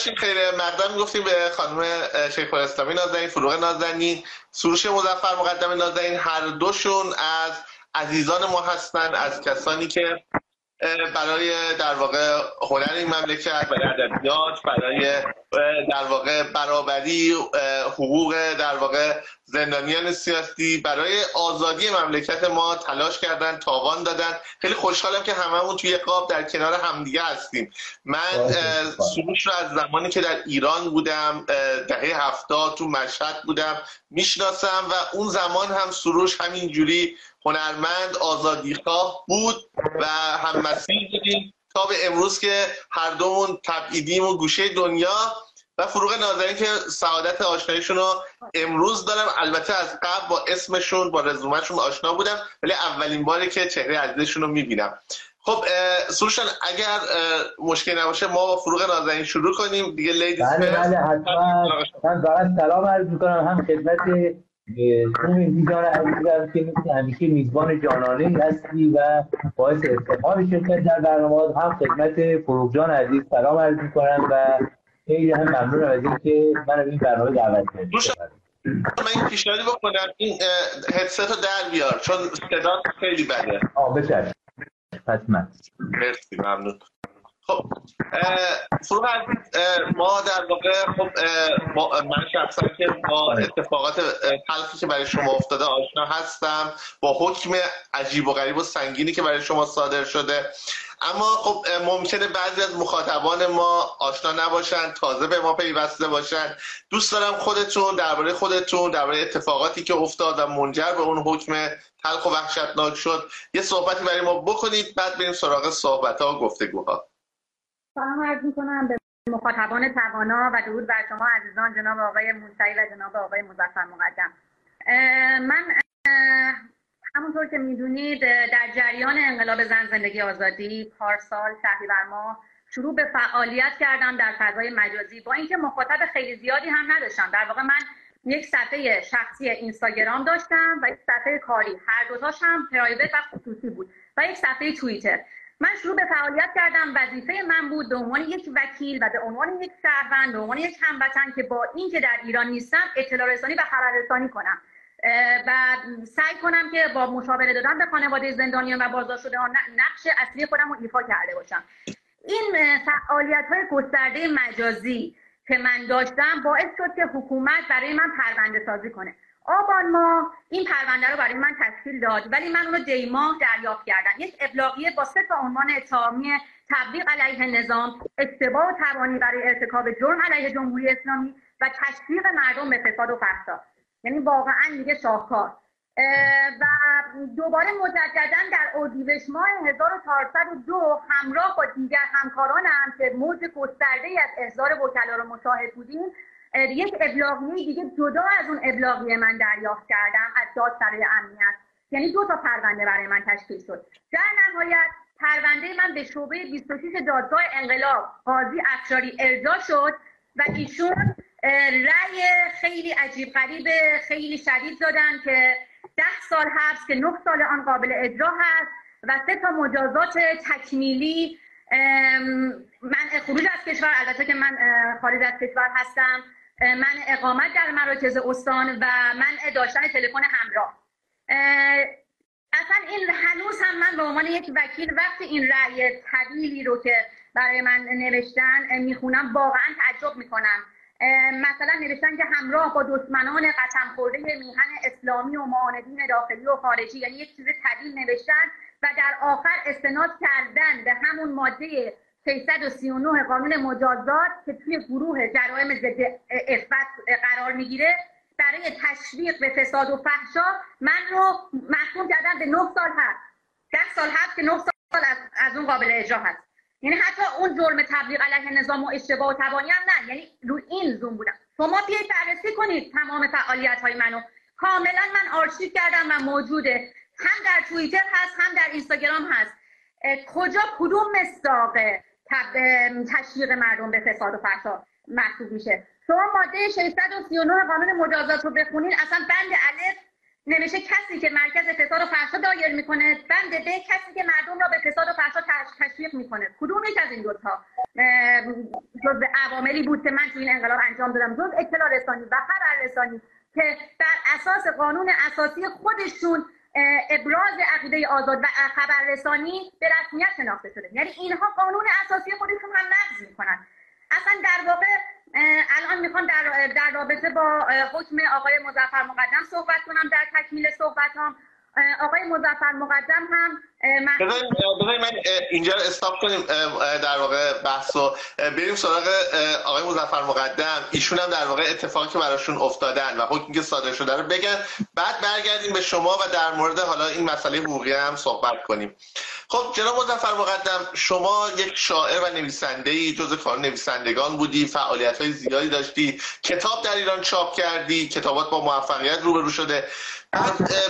داشتیم خیر مقدم گفتیم به خانم شیخ اسلامی نازنین فروغ نازنین. سروش مزفر مقدم نازنین هر دوشون از عزیزان ما هستن از کسانی که برای در واقع هنر این مملکت برای ادبیات برای در واقع برابری حقوق در واقع زندانیان سیاسی برای آزادی مملکت ما تلاش کردن تاوان دادن. خیلی خوشحالم که هممون توی قاب در کنار همدیگه هستیم. من سروش رو از زمانی که در ایران بودم دهه هفتاد تو مشهد بودم می‌شناسم و اون زمان هم سروش همینجوری هنرمند آزادیخواه بود و هم مسیح بودیم تا به امروز که هر دومون تبعیدیم و گوشه دنیا و فروغ نازنین که سعادت آشناییشون رو امروز دارم. البته از قبل با اسمشون با رزومهشون آشنا بودم ولی اولین باری که چهره عزیزشون رو می‌بینم. خب سروشان اگر مشکل نباشه ما با فروغ نازنین شروع کنیم. دیگه لیدیز بله بله حتما. من فقط سلام عرض می‌کنم. هم خدمت میزان عزیزم که مثل همیشه میزبان جانانه هستی و باعث افتخار شرکت در برنامه هم خدمت فروغ جان عزیز سلام عرض می‌کنم و خیلی هم ممنونم از اینکه من این برنامه دعوت کردم من این پیشنهادی بکنم این هدست رو در بیار چون صدا خیلی بده. آه بچه حتما. مرسی ممنون. خب فروغ ما در واقع خب من شخصا که با اتفاقات تلخی که برای شما افتاده آشنا هستم با حکم عجیب و غریب و سنگینی که برای شما صادر شده. اما خب ممکنه بعضی از مخاطبان ما آشنا نباشن تازه به ما پیوسته باشن. دوست دارم خودتون درباره خودتون درباره اتفاقاتی که افتاد و منجر به اون حکم تلخ و وحشتناک شد یه صحبتی برای ما بکنید بعد بریم سراغ صحبت ها و گفتگوها. سلام عرض می‌کنم به مخاطبان توانا و درود بر شما عزیزان جناب آقای موسعی و جناب آقای مزفر مقدم. من همونطور که می‌دونید در جریان انقلاب زن زندگی آزادی پارسال شهریور ماه شروع به فعالیت کردم در فضای مجازی با اینکه مخاطب خیلی زیادی هم نداشتم. در واقع من یک صفحه شخصی اینستاگرام داشتم و یک صفحه کاری. هر دوتاش هم پرایوت و خصوصی بود و یک صفحه توییتر. من شروع به فعالیت کردم. وظیفه من بود به عنوان یک وکیل و به عنوان یک شهروند به عنوان یک هموطن که با اینکه در ایران نیستم اطلاع رسانی و خبررسانی کنم. و سعی کنم که با مشاوره دادن به خانواده زندانیان و بازداشت شده نقش اصلی خودم رو ایفا کرده باشم. این فعالیت های گسترده مجازی که من داشتم باعث شد که حکومت برای من پرونده سازی کنه. آبان ما این پرونده رو برای من تشکیل داد ولی من اون رو دیما دریافت کردم. یک ابلاغیه با سه تا عنوان اتهامی تبلیغ علیه نظام اشتباه و توانی برای ارتکاب جرم علیه جمهوری اسلامی و تشویق مردم به فساد و فحشا یعنی واقعا دیگه شاهکار. و دوباره مجددا در اردیبهشت ماه 1402 همراه با دیگر همکارانم که موج گسترده از احضار وکلا رو مشاهد بودیم یک ابلاغیه دیگه جدا از اون ابلاغیه من دریافت کردم از دادسرای امنیت. یعنی دو تا پرونده برای من تشکیل شد. در نهایت پرونده من به شعبه 26 دادگاه انقلاب قاضی افشاری ارجا شد و ایشون رأی خیلی عجیب غریب خیلی شدید دادن که ده سال حبس که نه سال آن قابل اجرا هست و سه تا مجازات تکمیلی من خروج از کشور. البته که من خارج از کشور هستم. من اقامت در مراکز استان و من داشتن تلفن همراه. اصلا این هنوز هم من به عنوان یک وکیل وقتی این رأی طویلی رو که برای من نوشتن می‌خونم واقعا تعجب می‌کنم. مثلا نوشتن که همراه با دشمنان قسم خورده میهن اسلامی و معاندین داخلی و خارجی یعنی یک چیز طویل نوشتن و در آخر استناد کردن به همون ماده 639 قانون مجازات که توی گروه جرائم ضد افت قرار می‌گیره برای تشویق به فساد و فحشا من رو محکوم کردن به 9 سال هست 10 سال هست که 9 سال از, از اون قابل اجرا هست. یعنی حتی اون جرم تبلیغ علیه نظام و اشتباه و توانی هم نه. یعنی رو این زوم بودم. شما بیایید بررسی کنید تمام فعالیت های منو. کاملا من آرشیو کردم و موجوده. هم در توییتر هست هم در اینستاگرام هست. کجا کدوم مصداق تشویق مردم به فساد و فحشا محسوب میشه. شما ماده 639 قانون مجازات رو بخونین اصلا بند الف نمیشه کسی که مرکز فساد و فحشا دایر می‌کنه بند به کسی که مردم را به فساد و فحشا تشویق می‌کنه. کدوم یک از این دوتا؟ جز عواملی بود که من تو این انقلاب انجام دادم. جز اطلاع رسانی و خبر رسانی که بر اساس قانون اساسی خودشون ابراز عقیده آزاد و خبررسانی به رسمیت شناخته شده. یعنی اینها قانون اساسی خودشون هم نقض می‌کنن. اصلا در واقع الان می‌خوام در, در رابطه با حکم آقای مزفر مقدم صحبت کنم در تکمیل صحبتام. آقای مزفر مقدم هم بذارید من اینجا رو استاپ کنیم در واقع بحث و بریم سراغ آقای مزفر مقدم. ایشون هم در واقع اتفاقی که براشون افتادن و حکمی که صادر شده رو بگن. بعد برگردیم به شما و در مورد حالا این مسئله حقوقی هم صحبت کنیم. خب جناب مزفر مقدم شما یک شاعر و نویسنده ای جز کار نویسندگان بودی فعالیت های زیادی داشتی کتاب در ایران چاپ کردی کتابات با موفقیت روبرو شده.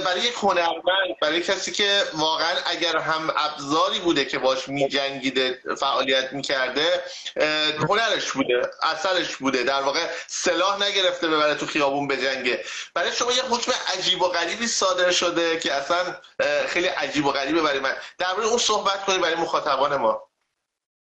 برای یک هنرمند برای کسی که واقعا اگر هم ابزاری بوده که باش میجنگیده فعالیت می‌کرده هنرش بوده اثرش بوده در واقع سلاح نگرفته ببره تو خیابون بجنگه. برای شما یه حکم عجیب و غریبی صادر شده که اصلا خیلی عجیب و غریبه برای من. در اون صحبت کنید برای مخاطبان ما.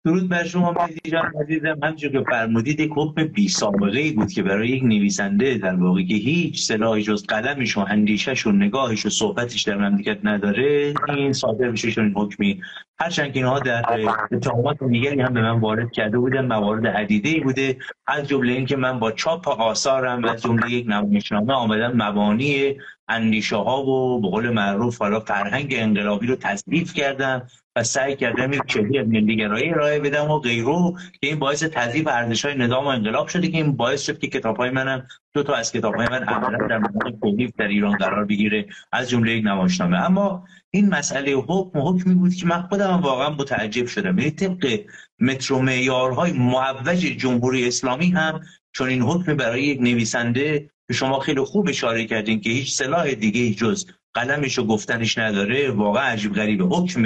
درود بر شما مهدی جان عزیزم همچون که فرمودید یک حکم بی سابقه بود که برای یک نویسنده در واقع که هیچ سلاحی جز قلمش و اندیشش و نگاهش و صحبتش در مملکت نداره این صادر بشه چون حکمی. هرچند که اینها در اتهامات دیگری هم به من وارد کرده بودن موارد عدیده ای بوده. از جمله اینکه من با چاپ آثارم از جمله یک نمایشنامه آمدم مبانی اندیشه ها و به قول معروف حالا فرهنگ انقلابی رو تضعیف کردم. سعی کردم یک چهره ملیگرایی ارائه بدم و غیرو که این باعث تضعیف ارزش های نظام و انقلاب شده که این باعث شد که کتاب های منم دو تا از کتاب های من عملا در مورد در ایران قرار بگیره از جمله یک نمایشنامه. اما این مسئله حکم حکمی بود که من خودم واقعا متعجب شدم. یعنی طبق مترو معیارهای معوج جمهوری اسلامی هم چون این حکم برای یک نویسنده که شما خیلی خوب اشاره کردین که هیچ سلاح دیگه جز قلمش و گفتنش نداره واقعا عجیب غریبه حکم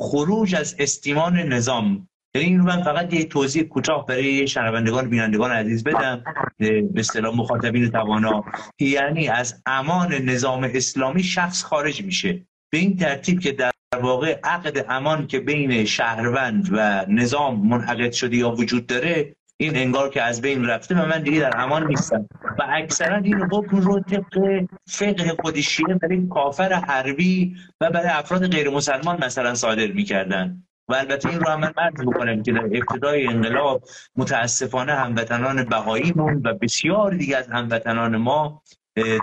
خروج از استیمان نظام. یعنی این رو من فقط یه توضیح کوتاه برای شنوندگان بینندگان عزیز بدم به اصطلاح مخاطبین توانا. یعنی از امان نظام اسلامی شخص خارج میشه. به این ترتیب که در واقع عقد امان که بین شهروند و نظام منعقد شده یا وجود داره این انگار که از بین رفته و من دیگه در امان نیستم. و اکثرا این حکم رو طبق فقه خودشیه برای کافر حربی و برای افراد غیر مسلمان مثلا صادر می‌کردن. و البته این رو هم من مرد بکنم که در ابتدای انقلاب متاسفانه هموطنان بهاییمون و بسیار دیگه از هموطنان ما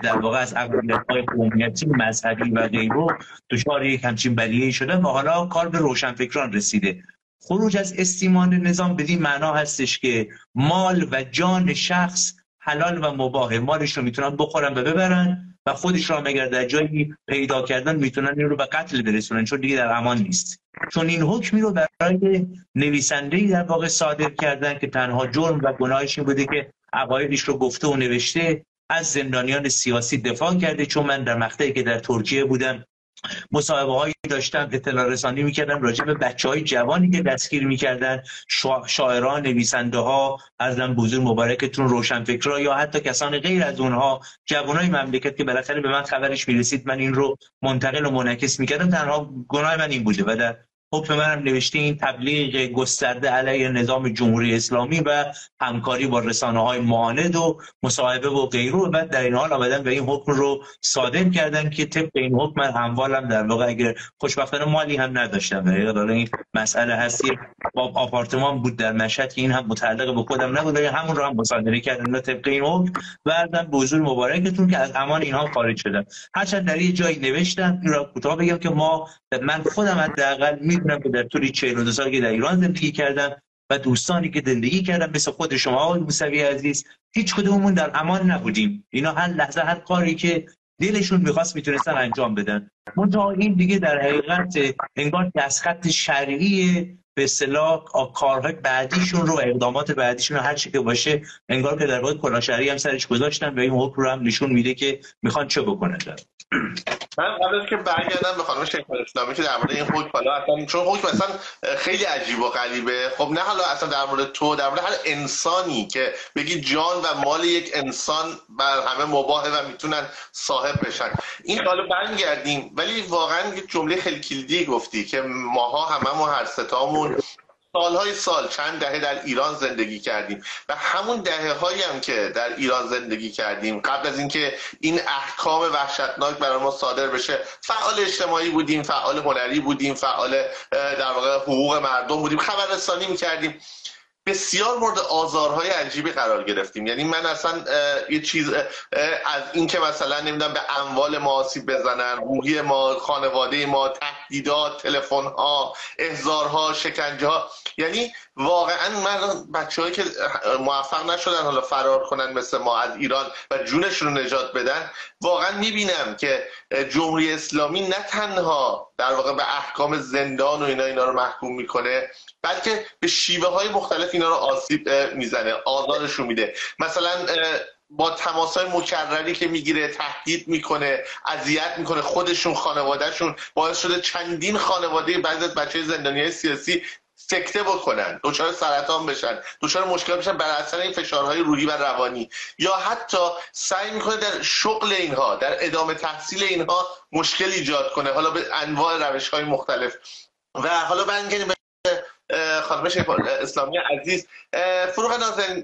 در واقع از اقلیت های قومیتی مذهبی و غیره دچار یک همچین بلیه شده و حالا کار به روشنفکران رسیده. خروج از استیمان نظام بدین معنا هستش که مال و جان شخص حلال و مباهه مالش رو می‌تونن بخورن و ببرن و خودش را مگر در جایی پیدا کردن می‌تونن این رو به قتل برسونن چون دیگه در امان نیست. چون این حکمی رو برای نویسنده در واقع صادر کردن که تنها جرم و گناهش این بوده که عقایدش رو گفته و نوشته از زندانیان سیاسی دفاع کرده. چون من در مقطعی که در ترکیه بودم مصاحبه هایی داشتم اطلاع رسانی می‌کردم راجع به بچه های جوانی که دستگیر می‌کردن شا... شاعران نویسنده ها ارزم بزرگ مبارکتون روشنفکرها یا حتی کسان غیر از اونها جوانای مملکت که بالاخره به من خبرش می‌رسید من این رو منتقل و منعکس می‌کردم تنها گناه من این بوده و در حکم منم نوشته این تبلیغ گسترده علیه نظام جمهوری اسلامی و همکاری با رسانه های معاند و مصاحبه و غیره و در این حال آمدن به این حکم رو صادر کردن که طبق این حکم اموالم در واقع اگر خوشبختانه مالی هم نداشتم. در این مسئله هست با آپارتمان بود در مشهد که این هم متعلق به خودم نبود همون رو هم مصادره کردن طبق این حکم و به حضور مبارکتون که از امان اینها خارج شدم. هرچند در یه جایی نوشتم این را کوتاه بگم که ما من خودم حداقل می‌دونم که در طوری 42 سال که در ایران زندگی کردم و دوستانی که زندگی کردم مثل خود شما آقای موسوی عزیز هیچ کدوممون در امان نبودیم. اینا هر لحظه هر کاری که دلشون می‌خواست می‌تونستن انجام بدن. منتها این دیگه در حقیقت انگار که از خط شرعی به اصطلاح کارهای بعدیشون رو اقدامات بعدیشون رو هر چی که باشه انگار که در واقع کلا شرعی هم سرش گذاشتن و این حکم رو هم نشون میده که می‌خوان چه بکنن. من قبل که برگردم به خانم شیخ اسلامی که در مورد این حکم حالا اصلا چون حکم اصلا خیلی عجیب و غریبه. خب نه حالا اصلا در مورد تو در مورد هر انسانی که بگی جان و مال یک انسان بر همه مباهه و می‌تونن صاحب بشن. این حالا برمیگردیم ولی واقعا یک جمله خیلی کلیدی گفتی که ماها هممون هر ستامون سالهای سال چند دهه در ایران زندگی کردیم و همون دهه هایی هم که در ایران زندگی کردیم. قبل از اینکه این احکام وحشتناک برای ما صادر بشه فعال اجتماعی بودیم فعال هنری بودیم فعال در واقع حقوق مردم بودیم. خبررسانی می‌کردیم. بسیار مورد آزارهای عجیبی قرار گرفتیم. یعنی من اصلا یه چیز از اینکه مثلا نمی‌دونم به اموال ما آسیب بزنن روحی ما خانواده ما تهدیدات تلفن ها احزارها شکنجه ها یعنی واقعا من بچه که موفق نشدن حالا فرار کنن مثل ما از ایران و جونشون رو نجات بدن واقعا می‌بینم که جمهوری اسلامی نه تنها در واقع به احکام زندان و اینا اینا رو محکوم می‌کنه بلکه به شیوه های مختلف اینا رو آسیب می‌زنه آزارشون میده. مثلا با تماس های مکرری که می‌گیره تهدید می‌کنه اذیت می‌کنه خودشون خانوادهشون باعث شده چندین خانواده بعضی از بچه زندانی های سیاسی سکته بکنن دچار سرطان بشن دچار مشکل بشن بر اثر این فشارهای روحی و روانی. یا حتی سعی می‌کنه در شغل اینها در ادامه تحصیل اینها مشکل ایجاد کنه. حالا به انواع روش های مختلف. و حالا برگردیم خانم شیخ اسلامی عزیز فروغ نازن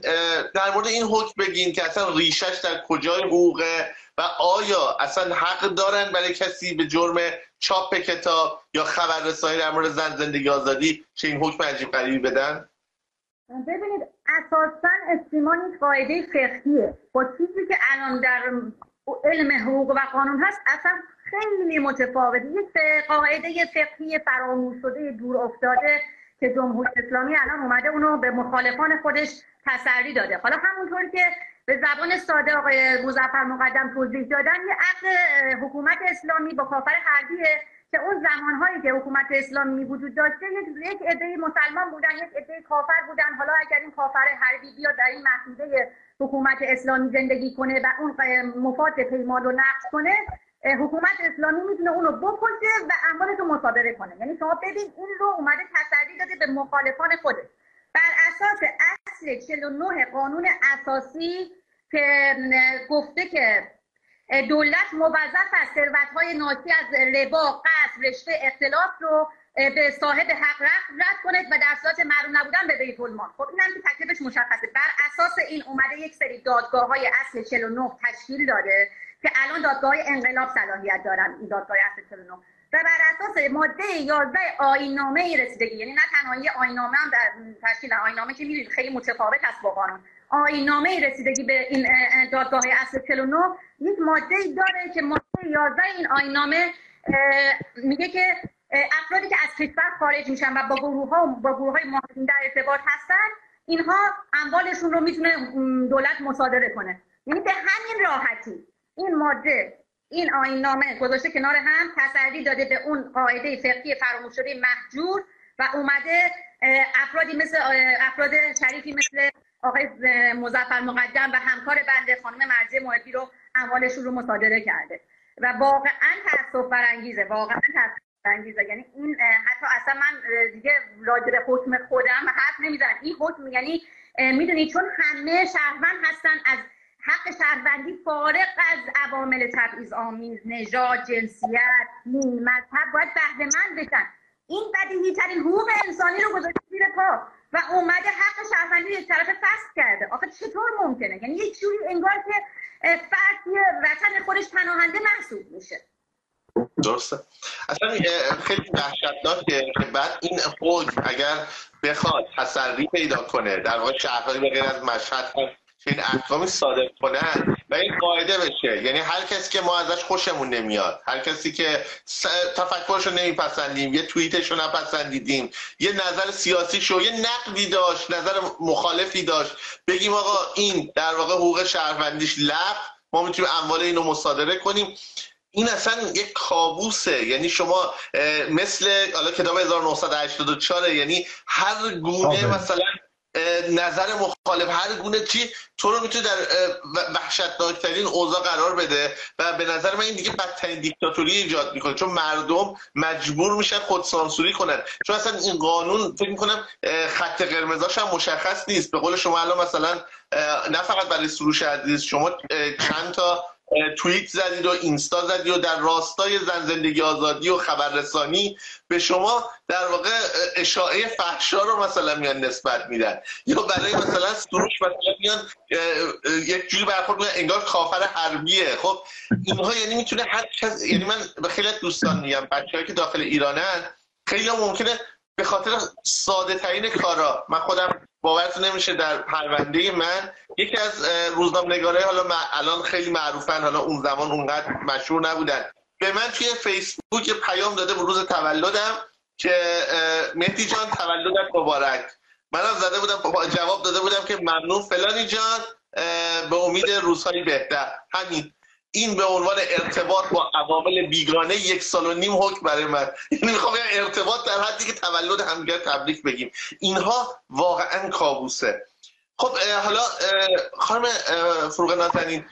در مورد این حکم بگین که اصلا ریشش در کجای حقوقه؟ و آیا اصلا حق دارن برای کسی به جرم چاپ کتاب یا خبررسانی در مورد زن زندگی آزادی چه این حکم عجیب غریبی بدن؟ ببینید اساسا استیمان این قاعده فقهیه. با چیزی که الان در علم حقوق و قانون هست اصلا خیلی متفاوته. یک قاعده فقهی فراموش شده دور افتاده که جمهوری اسلامی الان اومده اونو به مخالفان خودش تسری داده. حالا همونطور که به زبان ساده آقای مزفر مقدم توضیح دادن. یه عقد حکومت اسلامی با کافر حربیه که اون زمانهایی که حکومت اسلامی وجود داشته یک عده مسلمان بودن یک عده کافر بودن. حالا اگر این کافر حربی بیاد در این محدوده حکومت اسلامی زندگی کنه و اون مفاد پیمان رو نقض کنه حکومت اسلامی می‌تونه اونو بکشه و اموالش رو مصادره کنه. یعنی شما ببین این رو اومده تسری داده به مخالفان خودش. بر اساس اصل 49 قانون اساسی که گفته که دولت موظف است ثروت‌های ناشی از ربا، قصد، رشته، اختلاف رو به صاحب حق رد کنه و در صورت معلوم نبودن به بیت المال. خب اینم که تکلیفش مشخصه. بر اساس این اومده یک سری دادگاه های اصل 49 تشکیل داده که الان دادگاه انقلاب صلاحیت دارن این دادگاه اصل 49 و بر اساس ماده 11 آینامه رسیدگی یعنی نه تنها آینامه هم در تشکیل آینامه که می‌دونید خیلی متفاوت هست با قانون. آینامه رسیدگی به این دادگاه اصل 49 یک ماده داره که ماده 11 این آینامه میگه که افرادی که از کشور خارج میشن و با گروه ها با گروه های در ارتباط هستن اینها اموالشون رو می‌تونه دولت مصادره کنه. یعنی به همین راحتی این ماده این آین نامه گذاشته کنار هم تسری داده به اون قاعده فقهی فراموش شده محجور و اومده افرادی مثل افراد شریفی مثل آقای مزفر مقدم و همکار بنده خانم مرزی محبی رو اموالشون رو مصادره کرده. و واقعا تاسف برانگیزه واقعا تاسف برانگیزه. یعنی این حتی اصلا من دیگه راجع به حکم خودم حرف نمی‌زنم. این حکم یعنی می‌دونی چون همه شهروند هستن از حق شهروندی فارغ از عوامل تبعیض آمیز نژاد جنسیت دین مذهب باید بهره مند بشن. این بدیهی ترین حقوق انسانی رو گذاشته زیر پا و اومده حق شهروندی یک طرف فصل کرده. آخه چطور ممکنه؟ یعنی یک جوری انگار که فردی وطن خودش پناهنده محسوب میشه. درسته. اصلا خیلی وحشتناکه. که بعد این حکم اگر بخواد تسری پیدا کنه در واقع شهرهایی به غیر از مشهد این احکامی صادر کنن و این قاعده بشه. یعنی هر کسی که ما ازش خوشمون نمیاد هر کسی که تفکرشو نمیپسندیم یه توییتش رو نپسندیدیم یه نظر سیاسی شو یه نقدی داشت نظر مخالفی داشت بگیم آقا این در واقع حقوق شهروندیش لغو ما می‌تونیم اموال اینو مصادره کنیم. این اصلا یک کابوسه. یعنی شما مثل حالا کتاب 1984 یعنی هر گونه مثلا نظر مخالف هر گونه چی تو رو می‌تونه در وحشتناکترین اوضاع قرار بده و به نظر من این دیگه بدترین دیکتاتوری ایجاد می‌کنه. چون مردم مجبور میشن خودسانسوری کنن. چون اصلا این قانون فکر می‌کنم خط قرمزاش هم مشخص نیست. به قول شما الان مثلا نه فقط برای سروش عزیز شما چند تا توییت زدید و اینستا زدید و در راستای زن زندگی آزادی و خبررسانی به شما در واقع اشاعه فحشا رو مثلا میان نسبت میدن. یا برای مثلا سروش مثلا میان یک جوری برخورد میان انگار کافر حربیه. خب اینها یعنی می‌تونه هر کس یعنی من به خیلی دوستان میگم بچه‌ای که داخل ایرانن خیلی ممکنه به خاطر ساده ترین کارا من خودم باورتون نمیشه در پرونده من یکی از روزنامه‌نگارای حالا الان خیلی معروفن حالا اون زمان اونقدر مشهور نبودن. به من توی فیسبوک پیام داده به روز تولدم که مهدی جان تولدت مبارک. منم زده بودم جواب داده بودم که ممنون فلانی جان به امید روزهای بهتر. همین. این به عنوان ارتباط با عوامل بیگانه یک سال و نیم حکم برای من. یعنی می‌خوام ارتباط در حدی که تولد همدیگر تبریک بگیم. اینها واقعا کابوسه. خب حالا خانم فروغ نازنین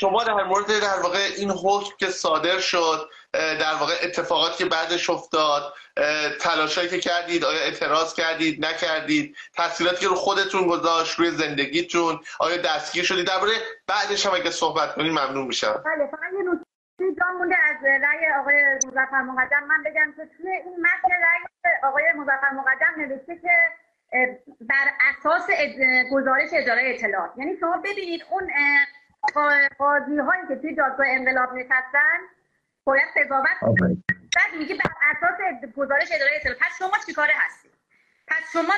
شما در مورد در واقع این حکم که صادر شد در واقع اتفاقاتی که بعدش افتاد تلاشایی که کردید آیا اعتراض کردید نکردید تاثیراتی که رو خودتون گذاشت روی زندگیتون آیا دستگیر شدید؟ درباره بعدش هم اگه صحبت کنید ممنون میشم. بله فقط یه نکته از رأی آقای مظفر مقدم. من بگم که توی این متن رأی آقای مظفر مقدم نوشته که بر اساس گزارش اداره اطلاعات. یعنی شما ببینید اون قاضی هایی که توی دادگاه انقلاب نشستن باید قضاوت بعد میگه بر اساس گزارش اداره اطلاعات. پس شما چیکاره هستید؟ پس شما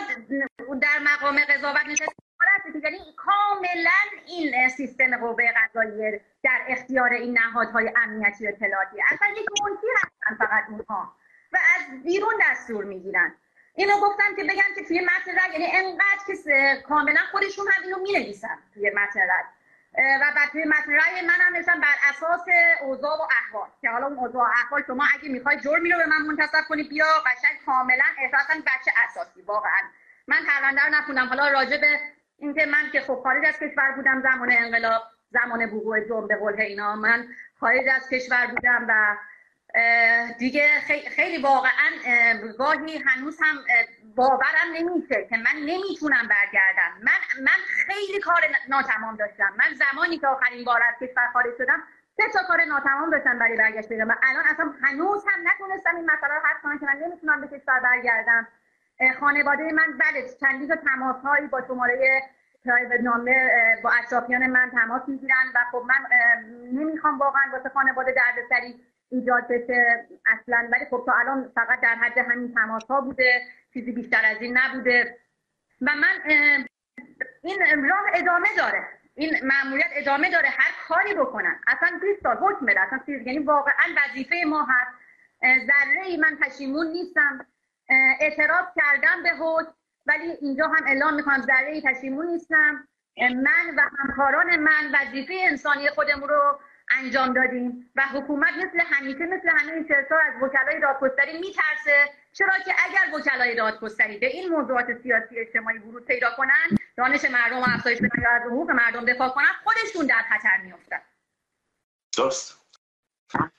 در مقام قضاوت نشستید یعنی کاملا این سیستم قوه قضاییه در اختیار این نهادهای امنیتی و اطلاعاتی. اصلا یک منفی هستن فقط اونها؟ و از بیرون دستور می‌گیرن. اینو گفتم که بگم که توی متن رد یعنی انقدر که کاملا خودشون هم اینو می نویسن توی متن رد. و بعد توی متن رأی من هم نوشتم بر اساس اوضاع و احوال. که حالا اون اوضاع و احوال شما اگه می‌خوای جرمی رو به من منتصب کنی بیا قشنگ کاملا احساسا بچه اساسی واقعا. من پرونده رو نخوندم. حالا راجع به اینکه من که خب خارج از کشور بودم زمان انقلاب زمان وقوع به قول اینا من خارج از کشور بودم و دیگه خیلی واقعا گاهی هنوز هم باورم نمیشه که من نمی‌تونم برگردم. من من خیلی کار ناتمام داشتم. من زمانی که آخرین بار از کشور خارج شدم سه تا کار ناتمام داشتم برای برگشت و الان اصلا هنوز هم نتونستم این مسئله رو حل کنم که من نمی‌تونم به کشور برگردم. خانواده من بله چندین تا تماس هایی با شماره پرایوت نامبر با اطرافیان من تماس می‌گیرن و خب من نمی‌خوام واقعا واسه خانواده دردسری ایجاد بشه اصلا. ولی خب تا الان فقط در حد همین تماس ها بوده چیزی بیشتر از این نبوده. و من این راه ادامه داره. این معمولیت ادامه داره. هر کاری بکنن. اصلا 20 سال حکم بده. اصلا یعنی واقعا وظیفه ما هست. ذره ای من پشیمون نیستم. اعتراض کردم به حکم ولی اینجا هم اعلام می‌کنم ذره ای پشیمون نیستم. من و همکاران من وظیفه انسانی خودمون رو انجام دادیم و حکومت مثل همیشه مثل همه این از وکلای دادگستری میترسه. چرا که اگر وکلای دادگستری به این موضوعات سیاسی اجتماعی ورود پیدا کنن دانش مردم افزایش بدن یا از حقوق مردم دفاع کنن خودشون در خطر میافتن. درست.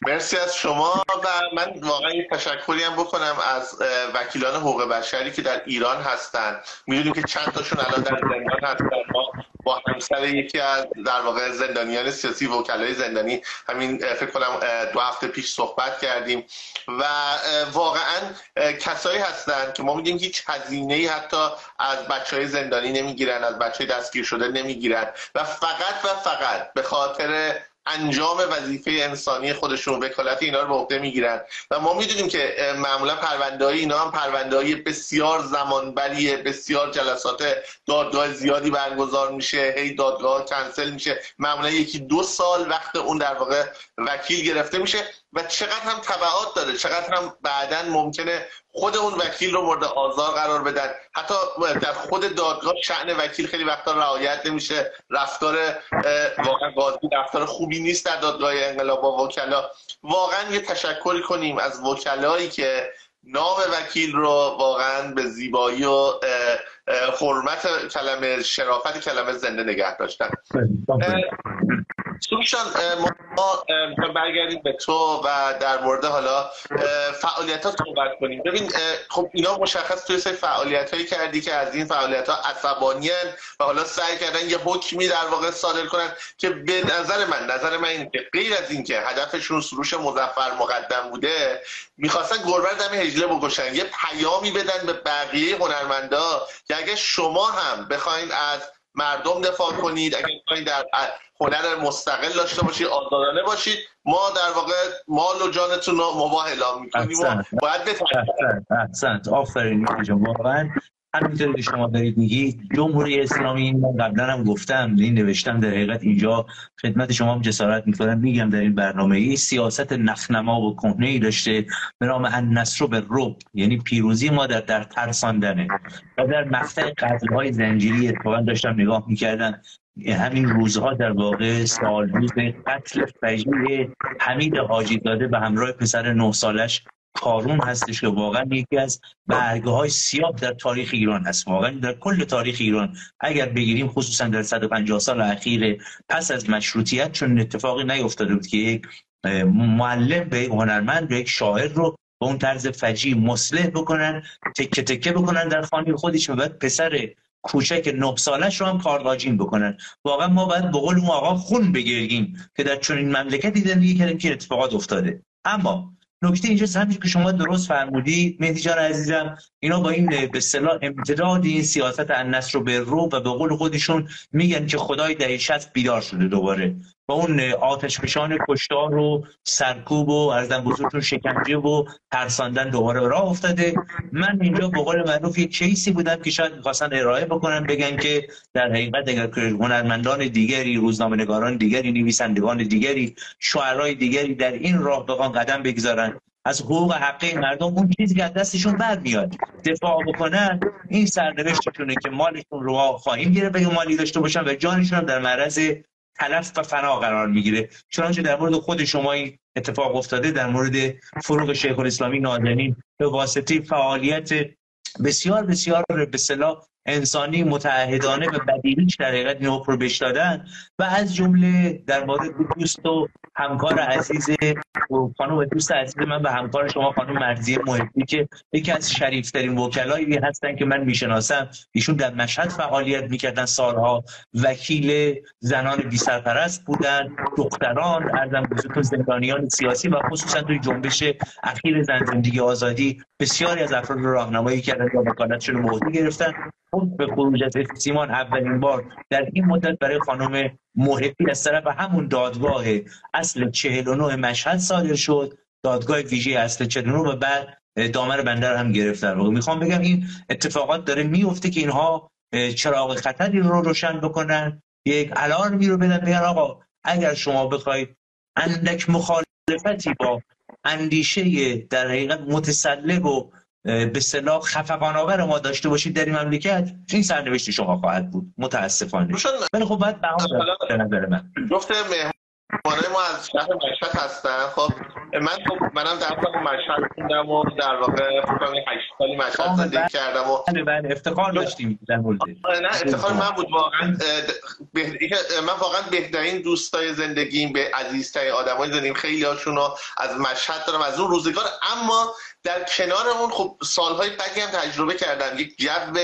مرسی از شما و من واقعا یه تشکری هم بکنم از وکیلان حقوق بشری که در ایران هستند می‌دونیم که چند تاشون الان در زندان هستن. ما با همسر یکی از در واقع زندانیان سیاسی وکلای زندانی همین فکر کنم دو هفته پیش صحبت کردیم و واقعا کسایی هستند که ما می‌دونیم هیچ هزینه ای حتی از بچه های زندانی نمی‌گیرن از بچه های دستگیر شده نمی‌گیرن و فقط و فقط به خاطر انجام وظیفه انسانی خودشون وکالت اینا رو به عهده می‌گیرن. و ما می‌دونیم که معمولا پرونده اینا هم پرونده بسیار زمانبریه بسیار جلسات دادگاه زیادی برگزار میشه هی دادگاه کنسل میشه. معمولا یکی دو سال وقت اون در واقع وکیل گرفته میشه. و چقدر هم تبعات داره چقدر هم بعدا ممکنه خود اون وکیل رو مورد آزار قرار بدن. حتی در خود دادگاه شعن وکیل خیلی وقتا رعایت نمیشه. رفتار واقعا قاضی رفتار خوبی نیست در دادگاه انقلاب با وکلا. واقعا یه تشکری کنیم از وکلایی که نام وکیل رو واقعا به زیبایی و حرمت کلمه شرافت کلمه زنده نگه داشتن. سوشان ما برگردیم به تو و در مورد حالا فعالیت ها صحبت کنیم. ببین خب اینا مشخص توی سری فعالیت هایی کردی که از این فعالیت ها عصبانی و حالا سعی کردن یه حکمی در واقع صادر کنن که به نظر من نظر من این که غیر از اینکه هدفشون سروش مزفر مقدم بوده می‌خواستن گربه دم هجله بکشن یه پیامی بدن به بقیه هنرمندا که اگه شما هم بخواین از مردم دفاع کنید اگر در هنر مستقل داشته باشید آزادانه باشید ما در واقع مال و جانتون رو مباه اعلام می‌کنیم باید احسنت. آفرین. واقعا همینطور که شما دارید میگید جمهوری اسلامی من قبلا هم گفتم این نوشتم در حقیقت اینجا خدمت شما هم جسارت می‌کنم. میگم در این برنامه ای سیاست نخنما و کهنه ای داشته به نام النصر به رب. یعنی پیروزی ما در در ترساندنه. و در مقطع قتل های زنجیری اتفاقا داشتم نگاه می‌کردم همین روزها در واقع سال روز قتل فجیع حمید حاجی داده به همراه پسر نه سالش کارون هستش که واقعا یکی از برگه های سیاه در تاریخ ایران هست. واقعا در کل تاریخ ایران. اگر بگیریم خصوصا در 150 سال اخیر پس از مشروطیت چون اتفاقی نیفتاده بود که یک معلم به هنرمند به یک شاعر رو به اون طرز فجی مسلح بکنن تکه تکه بکنن در خانه خودش و بعد پسر کوچک نه سالش رو هم کارواجین بکنن. واقعا ما باید به قول اون آقا خون بگیریم که در چنین مملکتی زندگی کردیم که اتفاقات افتاده. اما نکته اینجا همین که شما درست فرمودی مهدی جان عزیزم اینا با این به اصطلاح امتداد این سیاست النصر رو به رو و به قول خودشون میگن که خدای شصت بیدار شده دوباره. اون آتشفشان کشتار و سرکوب و ارزم بزرگتون شکنجه و ترساندن دوباره راه افتاده. من اینجا به قول معروف یک کیسی بودم که شاید می‌خواستن ارائه بکنن بگن که در حقیقت اگر هنرمندان دیگری روزنامه‌نگاران دیگری نویسندگان دیگری شعرهای دیگری در این راه بخوان قدم بگذارن از حقوق حقه مردم اون چیزی که از دستشون میاد دفاع بکنن این سرنوشتشونه که مالشون رو خواهیم گیره بگه مالی داشته باشن و جانشون در معرض تلف و فنا قرار می‌گیره. چنانچه در مورد خود شما این اتفاق افتاده در مورد فروغ شیخ الاسلامی نازنین به واسطه فعالیت بسیار بسیار به صلاح انسانی متعهدانه و بدیهیش در حقیقت نوپ رو بش دادن و از جمله در مورد دوست و همکار عزیز خانم دوست عزیز من و همکار شما خانم مرزی محبی که یکی از شریفترین وکلایی هستن که من می‌شناسم. ایشون در مشهد فعالیت می‌کردن. سالها وکیل زنان بی سرپرست بودن دختران ارزم بزرگتون زندانیان سیاسی و خصوصا توی جنبش اخیر زن زندگی آزادی بسیاری از افراد راهنمایی کردن و وکالتشون رو گرفتن. به خروج از سیمان اولین بار در این مدت برای خانم محبی از طرف همون دادگاه اصل 49 مشهد صادر شد. دادگاه ویژه اصل 49 و بعد دامر بندر هم گرفت در می‌خوام بگم این اتفاقات داره میفته که اینها چراغ خطری رو روشن بکنن. یک الارمی رو بدن بگن آقا اگر شما بخواید اندک مخالفتی با اندیشه در حقیقت متسلب و به صلاح خفقان آور ما داشته باشید در این مملکت این سرنوشت شما خواهد بود. متاسفانه. ولی خب باید به نظر من. گفته مهمانای ما از شهر مشهد هستن. خب من خب منم در واقع مشهد خوندم و در واقع فکر 8 سالی مشهد زندگی بله. کردم و بله بله افتخار داشتیم در مورد نه افتخار من بود واقعا من واقعا بهترین دوستای زندگیم به عزیزترین آدمای زندگیم خیلی هاشون رو از مشهد دارم از اون روزگار. اما در کنار اون خب سالهای بدی هم تجربه کردم. یک جو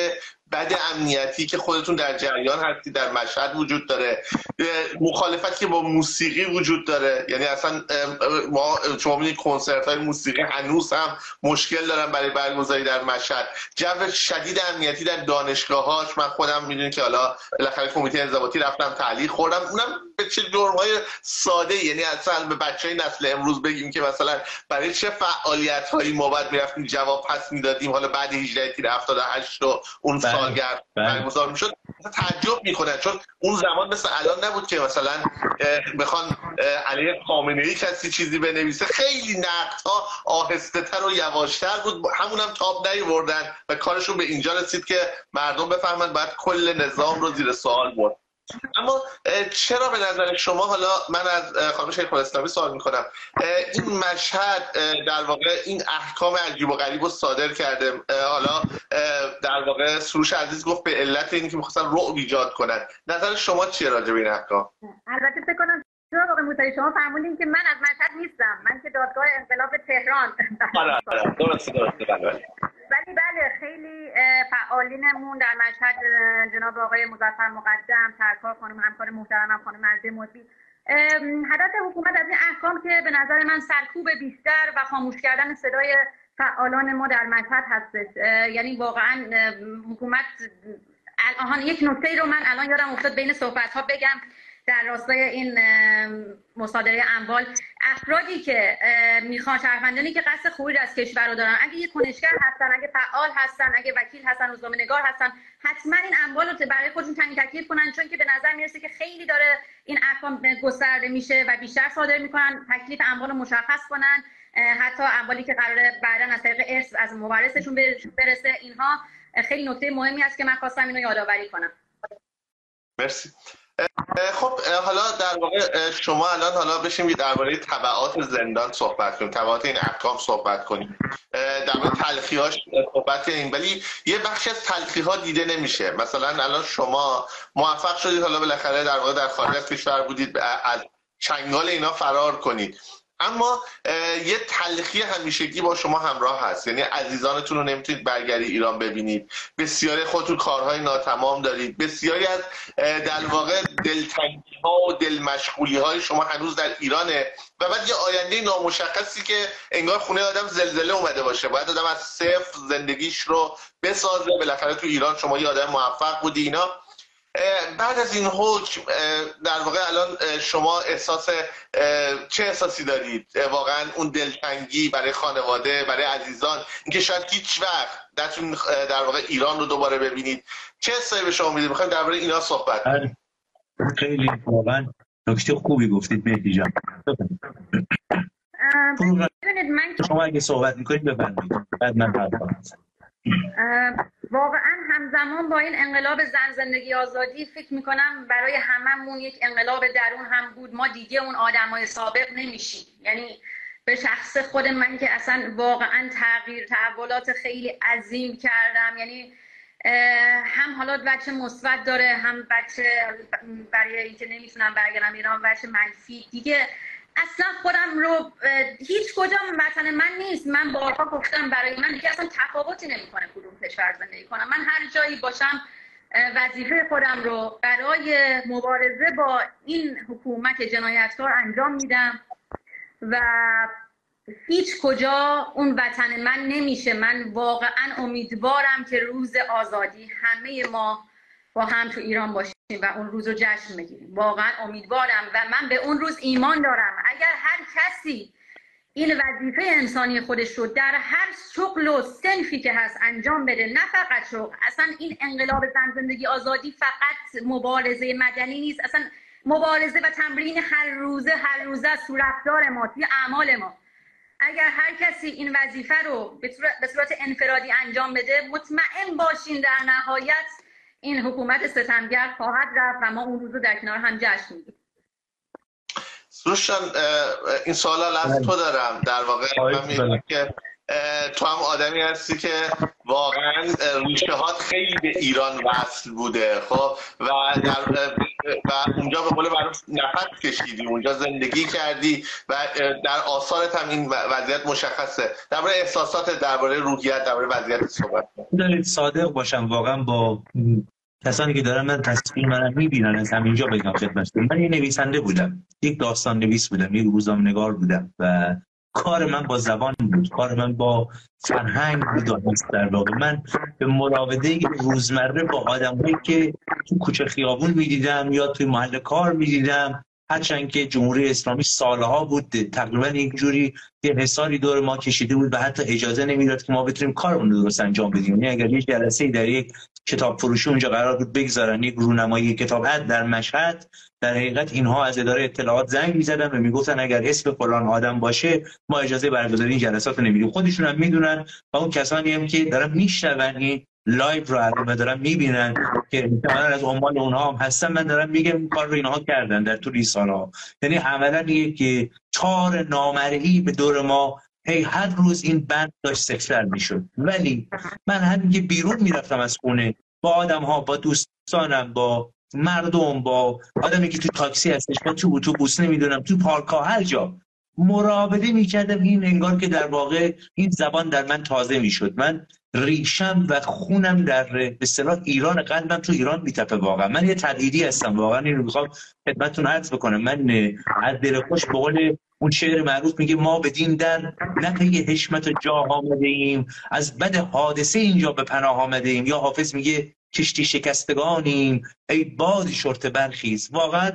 بد امنیتی که خودتون در جریان هستی در مشهد وجود داره. مخالفت که با موسیقی وجود داره. یعنی اصلا ما شما می‌دید کنسرت های موسیقی هنوز هم مشکل دارن برای برگزاری در مشهد. جو شدید امنیتی در دانشگاهاش من خودم می‌دونید که حالا بالاخره کمیته انضباطی رفتم تعلیق خوردم. اونم به چه های ساده یعنی اصلا به بچه نسل امروز بگیم که مثلا برای چه فعالیت هایی ما باید می‌رفتیم جواب پس می‌دادیم. حالا بعد 18 تیر 78 و اون بله. سالگرد بله. برگزار می‌شد تعجب می‌کنن چون اون زمان مثل الان نبود که مثلا بخوان علیه خامنه ای کسی چیزی بنویسه. خیلی نقد ها آهسته تر و یواشتر بود. همون هم تاب نیوردن و کارشون به اینجا رسید که مردم بفهمن باید کل نظام رو زیر سوال برد. اما چرا به نظر شما حالا من از خانم شیخ اسلامی سوال می‌کنم. این مشهد در واقع این احکام عجیب و غریب رو صادر کرده. حالا در واقع سروش عزیز گفت به علت اینکه که می‌خواستن رعب ایجاد کنن. نظر شما چیه راجع به این احکام؟ البته فکر کنم جناب آقای موسوی شما فرمودین که من از مشهد نیستم. من که دادگاه انقلاب تهران. آره، آره، درسته درسته بله، بله. خیلی فعالینمون در مشهد جناب آقای مظفر مقدم سرکار خانم همکار محترمم خانم مرزی مطبی هدف حکومت از این احکام که به نظر من سرکوب بیشتر و خاموش کردن صدای فعالان ما در مشهد هستش یعنی واقعا حکومت الان یک نکته رو من الان یادم افتاد بین صحبت ها بگم در راستای این مصادره اموال افرادی که می‌خوان شهروندانی که قصد خروج از کشور رو دارن اگه یه کنشگر هستن اگه فعال هستن اگه وکیل هستن روزنامه نگار هستن حتما این اموال رو برای خودشون تنگ تکلیف کنن چون که به نظر می‌رسه که خیلی داره این احکام گسترده میشه و بیشتر صادر می‌کنن تکلیف اموال رو مشخص کنن. حتی اموالی که قراره بعدا از طریق ارث از مورثشون برسه اینها خیلی نکته مهمی است که من خواستم اینو یادآوری کنم. مرسی. خب حالا در واقع شما الان حالا بشیم درباره طبعات زندان صحبت کنیم طبعات این احکام صحبت کنیم در مورد تلخی هاش صحبت کنیم. ولی یه بخش از تلخی ها دیده نمیشه. مثلا الان شما موفق شدید حالا بالاخره در واقع در خارج از کشور بودید از چنگال اینا فرار کنید. اما یه تلخی همیشگی با شما همراه هست. یعنی عزیزانتون رو نمی‌تونید برگردی ایران ببینید. بسیاری خودتون کارهای ناتمام دارید. بسیاری از در واقع دلتنگی ها و دلمشغولی های شما هنوز در ایرانه و بعد یه آینده نامشخصی که انگار خونه آدم زلزله اومده باشه. باید آدم از صفر زندگیش رو بسازه. بالاخره تو ایران شما یه آدم موفق بودی. اینا بعد از این حکم در واقع الان شما احساس چه احساسی دارید؟ واقعا اون دلتنگی برای خانواده برای عزیزان اینکه شاید هیچ وقت در واقع ایران رو دوباره ببینید. چه حسایی به شما می‌دید می‌خوایم درباره اینا صحبت بله. خیلی واقعا نکته خوبی گفتید مهدی جان. شما اگه صحبت می‌کنید ببندید بعد من حرف واقعا همزمان با این انقلاب زن زندگی آزادی فکر می‌کنم برای هممون یک انقلاب درون هم بود. ما دیگه اون آدمای سابق نمیشیم. یعنی به شخص خود من که اصلا واقعا تغییر تحولات خیلی عظیم کردم. یعنی هم حالا بچه مثبت داره هم بچه برای اینکه نمی‌تونم برگردم ایران بچه منفی. دیگه اصلا خودم رو هیچ کجا وطن من نیست. من بارها گفتم برای من دیگه اصلا تفاوتی نمی‌کنه کدوم کشور زندگی کنم. من هر جایی باشم وظیفه خودم رو برای مبارزه با این حکومت جنایتکار انجام میدم و هیچ کجا اون وطن من نمیشه. من واقعا امیدوارم که روز آزادی همه ما با هم تو ایران باشیم و اون روز رو جشن بگیریم. واقعا امیدوارم و من به اون روز ایمان دارم. اگر هر کسی این وظیفه انسانی خودش رو در هر شغل و سنفی که هست انجام بده نه فقط شغل اصلا این انقلاب زن زندگی آزادی فقط مبارزه مدنی نیست. اصلا مبارزه و تمرین هر روزه هر روزه رفتار ما توی اعمال ما. اگر هر کسی این وظیفه رو به صورت انفرادی انجام بده مطمئن باشین در نهایت این حکومت ستمگر خواهد رفت و ما اون روز در کنار هم جشن می‌گیریم. سروشان این سوال از تو دارم. در واقع من که تو هم آدمی هستی که واقعا ریشه خیلی به ایران وصل بوده خب؟ و در و اونجا به قول معروف نفس کشیدی اونجا زندگی کردی و در آثارت هم این وضعیت مشخصه. درباره احساسات درباره روحیت درباره وضعیت صحبت دارید صادق باشم. واقعا با کسانی که دارن من تصویر منم می‌بینن. از همینجا بگم خدمتتون. من یه نویسنده بودم. یک داستان نویس بودم. یک روزنامه نگار بودم و کار من با زبان بود کار من با فرهنگ بود در واقع. من به مراوده روزمره با آدمایی که تو کوچه خیابون می‌دیدم یا توی محل کار می‌دیدم هرچند که جمهوری اسلامی سالها بود تقریبا یک جوری یه حساری دور ما کشیده بود و حتی اجازه نمی‌داد که ما بتونیم کارمون رو درست انجام بدیم. یعنی اگر یک جلسه در یک کتاب فروشی اونجا قرار بود بگذارن یک رونمایی کتاب در مشهد در حقیقت اینها از اداره اطلاعات زنگ می‌زدن و می‌گفتن اگر اسم فلان آدم باشه ما اجازه برگزاری این جلسات رو نمیدیم. خودشون هم می‌دونن و اون کسانی هم که دارن میشنون این live رو الان دارن می‌بینن که از اعوان اونها هم هستن. من دارم میگم کار رو اینها کردن در طول ها یعنی عملا که چهار نامرئی به دور ما هی هر روز این بند داشت سکتر می‌شد. ولی من همین که بیرون می‌رفتم از خونه با آدم ها با دوستانم با مردم با آدمی که تو تاکسی هستش با تو اتوبوس نمی‌دونم تو پارک ها هر جا. مراوده می‌کردم این انگار که در واقع این زبان در من تازه می‌شد. من ریشم و خونم در به اصطلاح ایران قلبم تو ایران میتپه واقعا. من یه تدیدی هستم واقعا اینو می‌خوام خدمتتون عرض بکنم. من از دل خوش به قول اون شعر معروف میگه ما بدین در نقه حشمت و جاه آمده ایم از بد حادثه اینجا به پناه آمده ایم یا حافظ میگه کشتی شکستگانیم. ای بادی شرط برخیز. واقعا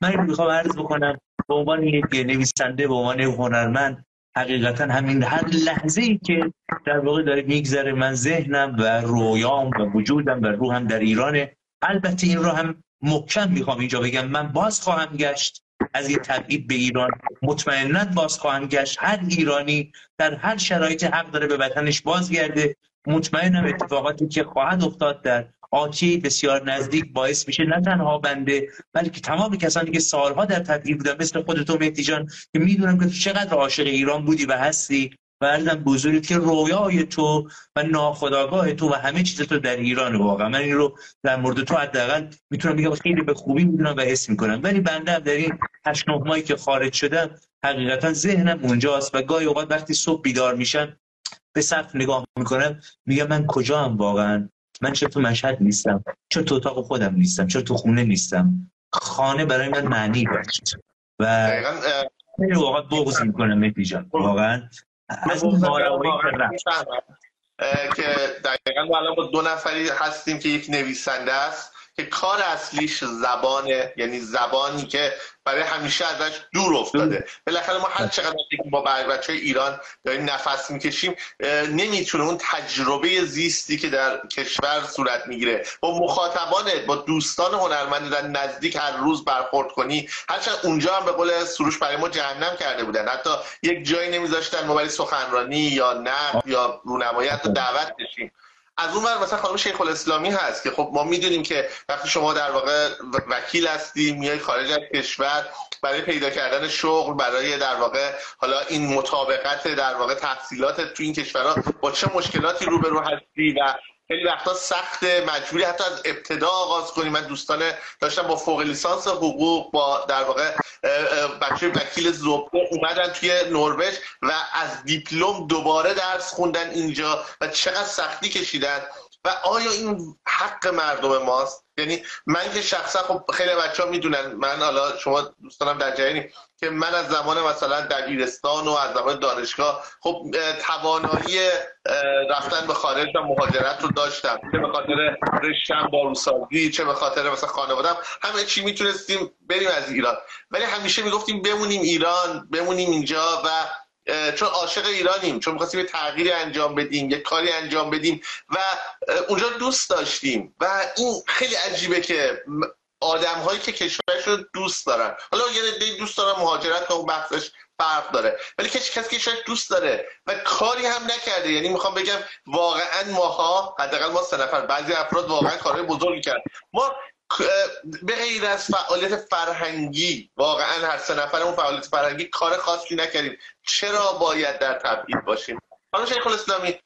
من می‌خوام عرض بکنم به عنوان یک نویسنده به عنوان هنرمند حقیقتا همین هر لحظه ای که در واقع داره میگذره من ذهنم و رویام و وجودم و روحم در ایرانه. البته این رو هم محکم می‌خوام اینجا بگم. من باز خواهم گشت. از این تبعید به ایران مطمئنا باز خواهم گشت. هر ایرانی در هر شرایط حق داره به وطنش بازگرده. مطمئنم اتفاقاتی که خواهد افتاد در آتی بسیار نزدیک باعث میشه نه تنها بنده بلکه تمام کسانی که سالها در تبعید بودن مثل خودتو مهدی جان که می‌دونم که چقدر عاشق ایران بودی و هستی و ارزم بزرگت که رویای تو و ناخداگاه تو و همه چیز تو در ایران واقعا. من این رو در مورد تو حداقل می‌تونم بگم خیلی به خوبی می‌دونم و حس می‌کنم. ولی بنده هم در این هشت نه ماهی که خارج شدم حقیقتا ذهنم اونجاست و گاهی اوقات وقتی صبح بیدار میشن به سقف نگاه می‌کنم میگم من کجا هم واقعا؟ من چرا تو مشهد نیستم؟ چرا تو اتاق خودم نیستم؟ چرا تو خونه نیستم؟ خانه برای من معنی داشت. و واقعا بغض می‌کنم مهدی جان. واقعا. از که دقیقا الان با دو نفری هستیم که یک نویسنده است. که کار اصلیش زبانه یعنی زبانی که برای همیشه ازش دور افتاده. بالاخره ما هر چقدر با بچه ایران داریم نفس می‌کشیم نمی‌تونه اون تجربه زیستی که در کشور صورت می‌گیره. با مخاطبان با دوستان هنرمند در نزدیک هر روز برخورد کنی هرچند اونجا هم به قول سروش برای ما جهنم کرده بودن. حتی یک جایی نمیذاشتن ما برای سخنرانی یا نه یا رونمایت و دعوت بشیم از اون ور مثلا خانم شیخ الاسلامی هست که خب ما می‌دونیم که وقتی شما در واقع وکیل هستی میای خارج از کشور برای پیدا کردن شغل برای در واقع حالا این مطابقت در واقع تحصیلات تو این کشورها با چه مشکلاتی روبرو هستی و خیلی وقتا سخت مجبوری حتی از ابتدا آغاز کنیم من دوستان داشتم با فوق لیسانس حقوق با در واقع بچه وکیل زبده اومدن توی نروژ و از دیپلم دوباره درس خوندن اینجا و چقدر سختی کشیدن. و آیا این حق مردم ماست؟ یعنی من که شخصا خب خیلی بچه ها می‌دونن من حالا شما دوستانم در جریانی که من از زمان مثلا دبیرستان و از زمان دانشگاه خب توانایی رفتن به خارج و مهاجرت رو داشتم. چه به خاطر رشتم داروسازی چه به خاطر مثلا خانوادم همه چی می‌تونستیم بریم از ایران. ولی همیشه می‌گفتیم بمونیم ایران بمونیم اینجا و چون عاشق ایرانیم چون می‌خواستیم یه تغییری انجام بدیم یه کاری انجام بدیم و اونجا دوست داشتیم و این خیلی عجیبه که آدم هایی که کشورش رو دوست دارن. حالا یه دوست دارن مهاجرت اون بحثش فرق داره. ولی کسی کسی که دوست داره و کاری هم نکرده. یعنی می‌خوام بگم واقعا ماها حداقل ما سه نفر بعضی افراد واقعا کارهای بزرگی کرد ما به غیر از فعالیت فرهنگی واقعا هر سه نفرمون فعالیت فرهنگی کار خاصی نکردیم. چرا باید در تبعید باشیم؟ حالا شیخ الاسلامی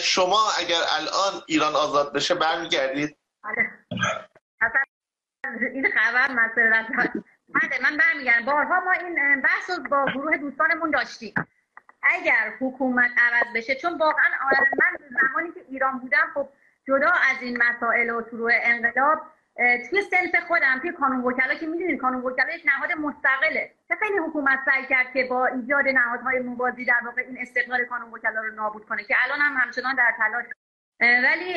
شما اگر الان ایران آزاد بشه برمیگردید؟ بله. این خبر مسئله من برمیگردم. بارها ما این بحث رو با گروه دوستانمون داشتیم. اگر حکومت عوض بشه چون واقعا من زمانی که ایران بودم خب جدا از این مسائل و شروع انقلاب توی سنف خودم توی کانون وکلا که می‌دونید کانون وکلا یک نهاد مستقله. چه خیلی حکومت سعی کرد که با ایجاد نهادهای موازی در واقع این استقلال کانون وکلا رو نابود کنه که الان هم همچنان در تلاش. ولی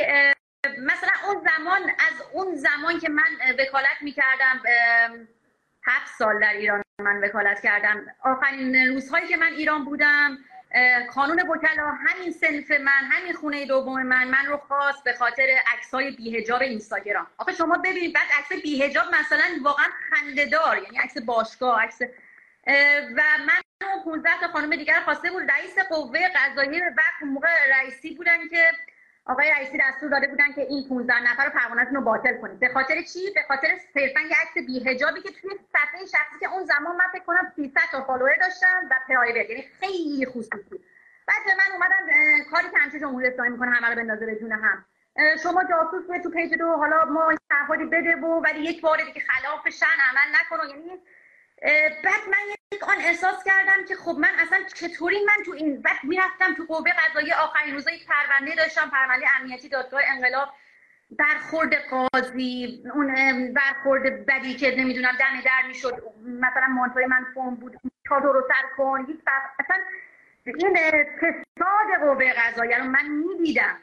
مثلا اون زمان از اون زمان که من وکالت می‌کردم هفت سال در ایران من وکالت کردم. آخرین روزهایی که من ایران بودم کانون وکلا همین سنف من همین خونه دوم من من رو خواست به خاطر عکسای بیهجاب اینستاگرام. آخه شما ببینید بعد عکس بیهجاب مثلا واقعا خندهدار یعنی عکس باشگاه عکس و من 15 تا خانم دیگر خواسته بود رئیس قوه قضاییه و موقع رئیسی بودن که آقای رئیسی دستور داده بودن که این 15 نفر رو پروانه‌تون رو باطل کنید. به خاطر چی؟ به خاطر صرفا یه عکس بی‌حجابی که توی صفحه شخصی که اون زمان من فکر کنم 300 تا فالوور داشتم و پرایوت. یعنی خیلی خصوصی. بعد من اومدن کاری که همچه جمهوری اسلامی می‌کنه همه رو بندازه به جون هم. شما جاسوس تو پیج تو حالا ما تعهدی بده و ولی یک بار دیگه خلاف شن عمل نکنه یعنی بعد من یک آن احساس کردم که خب من اصلا چطوری من تو این بعد می‌رفتم تو قوه قضایی آخرین روزا یک پرونده داشتم پرونده امنیتی دادگاه انقلاب. برخورد قاضی اون برخورد بدی که نمی‌دونم دم در می‌شد. مثلا مانتوی من فرم بود چادر رو سر کن اصلا این فساد قوه قضایی رو من می‌دیدم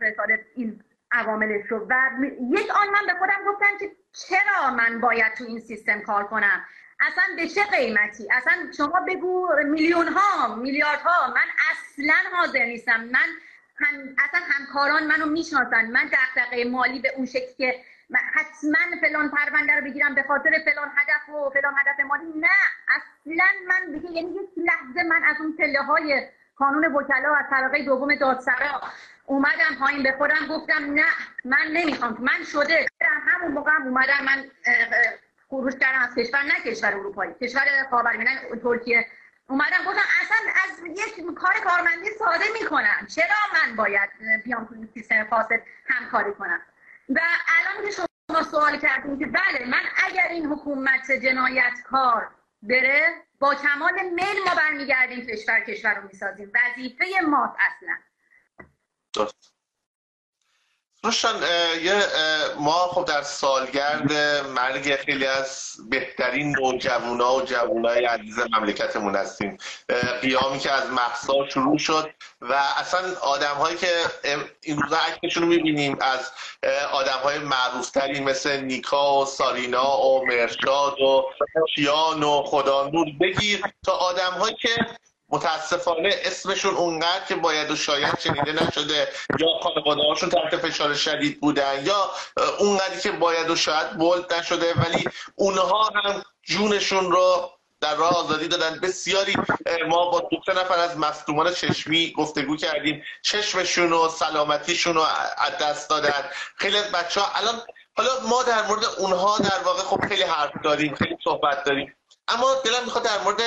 فساد این عواملش رو و یک آن من به خودم گفتم که چرا من باید تو این سیستم کار کنم؟ اصلا به چه قیمتی؟ اصلا شما بگو میلیون ها میلیارد ها من اصلا حاضر نیستم. من هم اصلا همکاران منو می‌شناسن. من دغدغه مالی به اون شکل که حتما فلان پرونده رو بگیرم به خاطر فلان هدف و فلان هدف مالی. نه اصلا من دیگه یعنی یک لحظه من از اون پله های قانون وکلا از طبقه دوم دادسرا اومدم پایین به خودم گفتم نه من نمی‌خوام. من شده همون موقع هم اومدم. من خروج کردم از کشور نه کشور اروپایی. کشور خاورمیانه ترکیه. اومدم گفتم اصلا از یک کار کارمندی ساده می‌کنم چرا من باید بیام تو این سیستم فاسد همکاری کنم؟ و الان که شما سوال کردیم که بله من اگر این حکومت جنایتکار بره با کمال میل ما برمیگردیم کشور کشور رو می‌سازیم. وظیفه ماست اصلا. روشان یه ما خب در سالگرد مرگ خیلی از بهترین نوجوانا و جوانای عزیز مملکتمون هستیم. قیامی که از محسا شروع شد و اصلا آدم هایی که این روزا عکسشون رو می‌بینیم از آدم های معروفتری مثل نیکا و سارینا و مرشاد و کیان و خدانور بگیر تا آدم هایی که متاسفانه اسمشون اونقدر که باید و شاید شنیده نشده یا خانواده هاشون تحت فشار شدید بودن یا اونقدری که باید و شاید بولد نشده ولی اونها هم جونشون رو در راه آزادی دادن. بسیاری ما با دو نفر از مصدومان چشمی گفتگو کردیم. چشمشون و سلامتیشون رو از دست دادن. خیلی از بچه ها الان حالا ما در مورد اونها در واقع خب خیلی حرف داریم خیلی صحبت داریم. اما دلم می‌خواد در مورد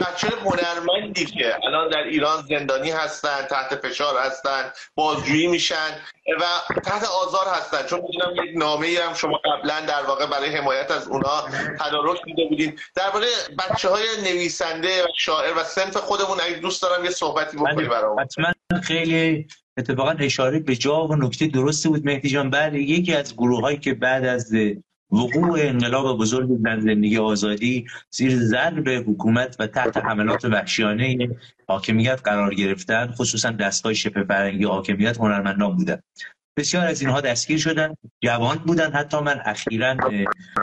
بچه هنرمندی که الان در ایران زندانی هستن تحت فشار هستن بازجویی میشن و تحت آزار هستن. چون می‌دونم یک نامه ای هم شما قبلا در واقع برای حمایت از اونا تدارک دیده بودین. درباره بچه های نویسنده و شاعر و سنف خودمون اگه دوست دارم یه صحبتی بکنی برام حتما خیلی اتفاقا اشاره به جا و نکته درستی بود. مهدی جان بعد یکی از گروه هایی که بعد از وقوع انقلاب بزرگ در زندگی آزادی زیر ضرب حکومت و تحت حملات وحشیانه حاکمیت قرار گرفتن خصوصا دستگاه شبه فرنگی حاکمیت هنرمندان بودن. بسیار از اینها دستگیر شدن جوان بودن. حتی من اخیرا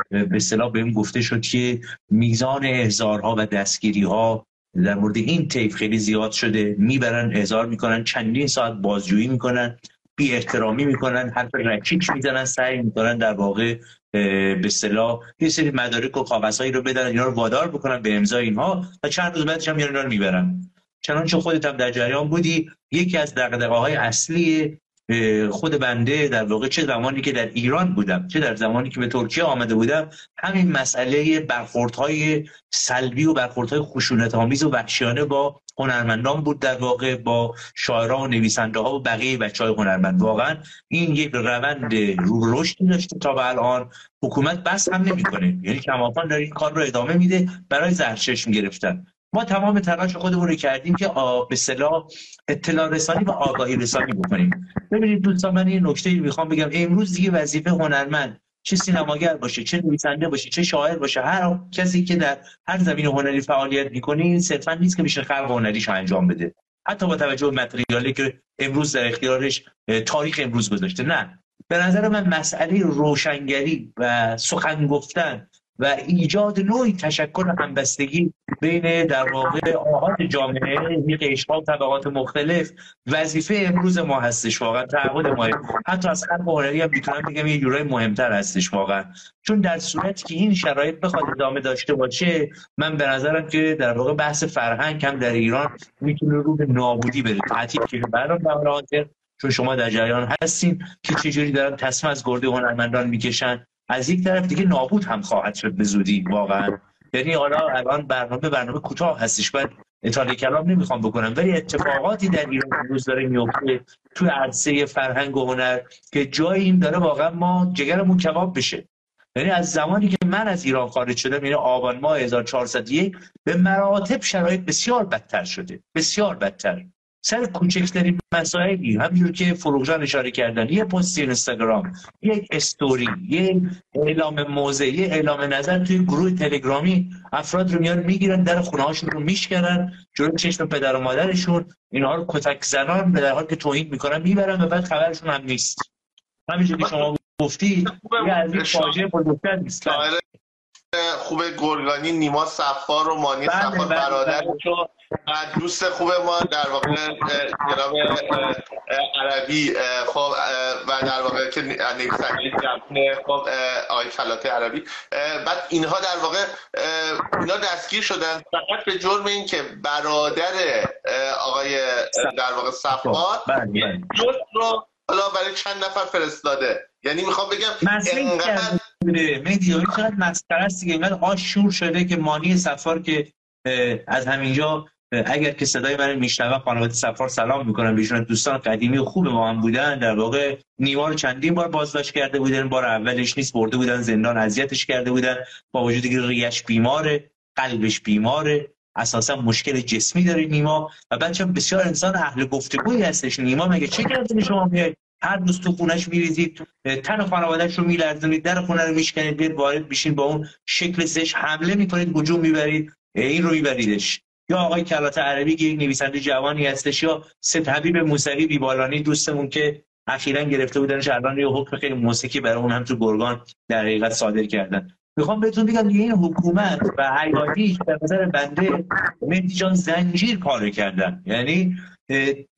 به اصطلاح بهم گفته شد که میزان احضارها و دستگیری ها در مورد این طیف خیلی زیاد شده. می‌برن احضار می‌کنن چندین ساعت بازجویی می‌کنن. بی احترامی می‌کنن حرف رکیک می‌زنن سعی می‌کنن در واقع به اصطلاح یه سری مدارک و کاغذهایی رو بدن اینا رو وادار بکنن به امضای اینها و چند روز بعدش هم اینا رو می‌برن. چنانچه خودت هم در جریان بودی یکی از دغدغه های اصلی خود بنده در واقع چه زمانی که در ایران بودم چه در زمانی که به ترکیه آمده بودم همین مسئله برخوردهای سلبی و برخوردهای خشونت آمیز و وحشیانه با هنرمندان بود در واقع با شاعران و نویسنده ها و بقیه بچه های هنرمند. واقعا این یک روند رو رشدی داشته تا به الان. حکومت بس هم نمی‌کنه. یعنی کماکان داره این کار رو ادامه میده برای زرچشم گرفتن. ما تمام تلاش خودمون رو کردیم که به صلاح اطلاع رسانی و آگاهی رسانی بکنیم. ببینید دوستان من این نکته می‌خوام بگم. امروز دیگه وظیفه هنرمند. چه سینماگر باشه چه نویسنده باشه چه شاعر باشه هر کسی که در هر زمین هنری فعالیت می‌کنه این صرفا نیست که میشه خلق هنریش انجام بده. حتی با توجه به متریالی که امروز در اختیارش تاریخ امروز گذاشته. نه. به نظر من مسئله روشنگری و سخن گفتن و ایجاد نوعی تشکر همبستگی بین در واقع آهاد جامعه یک و طبقات مختلف. وظیفه امروز ما هستش واقعا تعهد ما. حتی از خلق هنری هم می‌تونم بگم یه جورای مهمتر هستش واقعا. چون در صورتی که این شرایط بخواد ادامه داشته باشه من به نظرم که در واقع بحث فرهنگ هم در ایران می‌تونه رو به نابودی بره. تعطیل که برام چون شما در جریان هستین که چجوری دارن تصمیم از گرده هنرمندان می‌کشن. از یک طرف دیگه نابود هم خواهد شد به زودی واقعا. یعنی حالا الان برنامه برنامه کوتاه هستش بعد اطاله کلام نمی‌خوام بکنم. ولی اتفاقاتی در ایران امروز داره میفته تو عرصه فرهنگ و هنر که جای این داره واقعا ما جگرمون کباب بشه. یعنی از زمانی که من از ایران خارج شدم یعنی آبان ماه 1401 به مراتب شرایط بسیار بدتر شده بسیار بدتر. سر کوچکترین مسائلی همینجور که فروغجان اشاره کردن یه پست اینستاگرام یک استوری یک اعلام موضع یه اعلام نظر توی گروه تلگرامی افراد رو میان می‌گیرن در خونه هاشون رو میشکنن جلو چشم پدر و مادرشون اینها رو کتک زنان به در حال که توهین می‌کنن می‌برن و بعد خبرشون هم نیست. همینجور که شما گفتی یه از این فاجعه بزرگتر نیست. خوب گرگانی نیما صفار و مانی بله، صفار بله، برادر. بله. دوست خوب ما در واقع جناب عربی خب و در واقع که نویسنده جمعه خب آقای کلات عربی بعد اینها در واقع اینا دستگیر شدن فقط به جرم این که برادر آقای در واقع صفار بله، بله. جز رو حالا برای چند نفر فرستاده یعنی می‌خوام بگم انقدر این چقدر مسخره است دیگه اینقدر آش شور شده که مانی سفار که از همینجا اگر که صدای من میشنوه خانواده سفار سلام می‌کنم بهشون دوستان قدیمی و خوب ما هم بودن. در واقع نیما رو چندین بار بازداشت کرده بودن. بار اولش نیست برده بودن. زندان اذیتش کرده بودن. با وجودی که ریش بیماره قلبش بیماره. اساسا مشکل جسمی داره نیما. و بچه بسیار انسان اهل گفتگویی هستش. نیما مگه چه کرده شما؟ میاد هر روز تو خونش میریزید تن خانوادهش رو میلرزونید در خونه رو میشکنید بیاد وارد بشین با اون شکل زش حمله می‌کنید هجوم می‌برید. این رو میبریدش. یا آقای کلات عربی که یک نویسنده جوانی هستش یا سید حبیب موسوی بیبالانی دوستمون که اخیرا گرفته بودنش الان یه حکم خیلی موسیقی برای اون هم تو گرگان در حقیقت صادر کردن. می‌خوام بهتون بگم دیگه این حکومت و حیاتیش به نظر بنده مهدی جان زنجیر پاره کردن. یعنی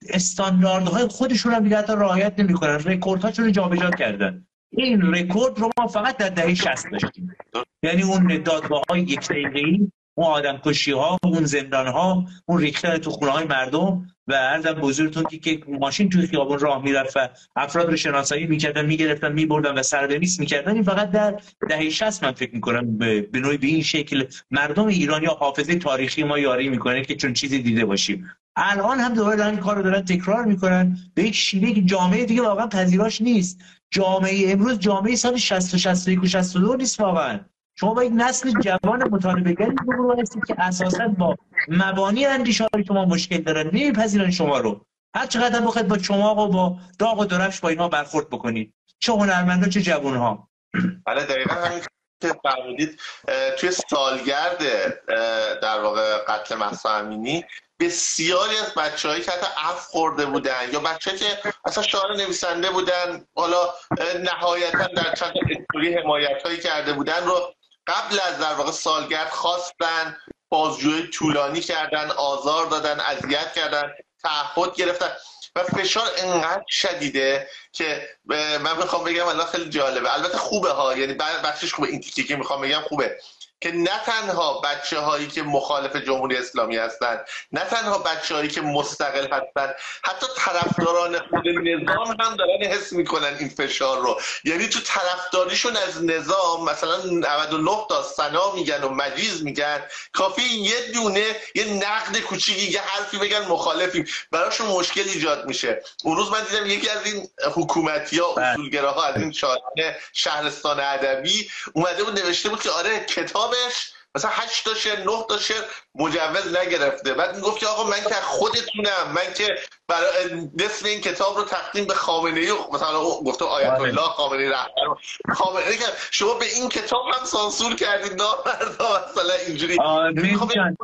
استانداردهای خودشون هم دیگه حتی رعایت نمی‌کنن. رکوردهاشون رو جابجا کردن. این رکورد رو ما فقط در دهه 60 داشتیم. یعنی اون دادگاه های یک دقیقه‌ای اون آدم کشی ها اون زندان ها اون ریختن تو خونه های مردم و عرضم بزرگتون که, ماشین توی خیابون راه می‌رفت و افراد رو شناسایی می‌کردن می‌گرفتن میبردن و سربنیس می‌کردن. این فقط در دهه 60 من فکر می‌کنم به به نوعی به این شکل مردم ایرانی یا حافظه تاریخی ما یاری می‌کنه که چون چیزی دیده باشیم. الان هم دوباره دارن کار رو دارن تکرار می‌کنن. به یک شیوه که جامعه دیگه واقعا پذیراش نیست. جامعه امروز جامعه سال 60 و 61 و 62 نیست واقعا. شما با یک نسل جوان مطالبهگری رو هستید که اساسا با مبانی اندیشه های شما مشکل دارن نمیپذیرن شما رو. هر چقدر بخواید با چماق و با داغ و درفش با اینها برخورد بکنید. چه هنرمندا چه جوانها. بله دقیقا که فرمودید توی سالگرد در واقع قتل مهسا امینی بسیاری از بچه هایی که حتی اف خورده بودن یا بچه که اصلا شاعر نویسنده بودن حالا نهایتا در چند استوری حمایت هایی کرده بودن رو قبل از در واقع سالگرد خواستن بازجوی طولانی کردن آزار دادن اذیت کردن تعهد گرفتن. و فشار انقدر شدیده که من می‌خوام بگم الان خیلی جالبه. البته خوبه ها یعنی بخشش خوبه. این تیکه که می‌خوام بگم خوبه. که نه تنها بچه هایی که مخالف جمهوری اسلامی هستند نه تنها بچه هایی که مستقل هستند حتی طرفداران خود نظام هم دارن حس می‌کنن این فشار رو. یعنی تو طرفداریشون از نظام مثلا 99 تا سنا میگن و مجیز میگن کافی یه دونه یه نقد کوچیکی یه حرفی بگن مخالفیم. براشون مشکل ایجاد میشه. اون روز من دیدم یکی از این حکومتی ها بله. اصولگراها از این شهرستان ادبی اومده بود نوشته بود که آره کتابش مثلا 8 تا شعر 9 تا شعر مجوز نگرفته. بعد می‌گفت که آقا من که خودتونم من که برای نصف این کتاب رو تقدیم به خامنه ای مثلا گفته آیت بله. الله خامنه ای رهبر خامنه ای. شما به این کتاب هم سانسور کردید نامردا مثلا اینجوری. می‌خوام میگن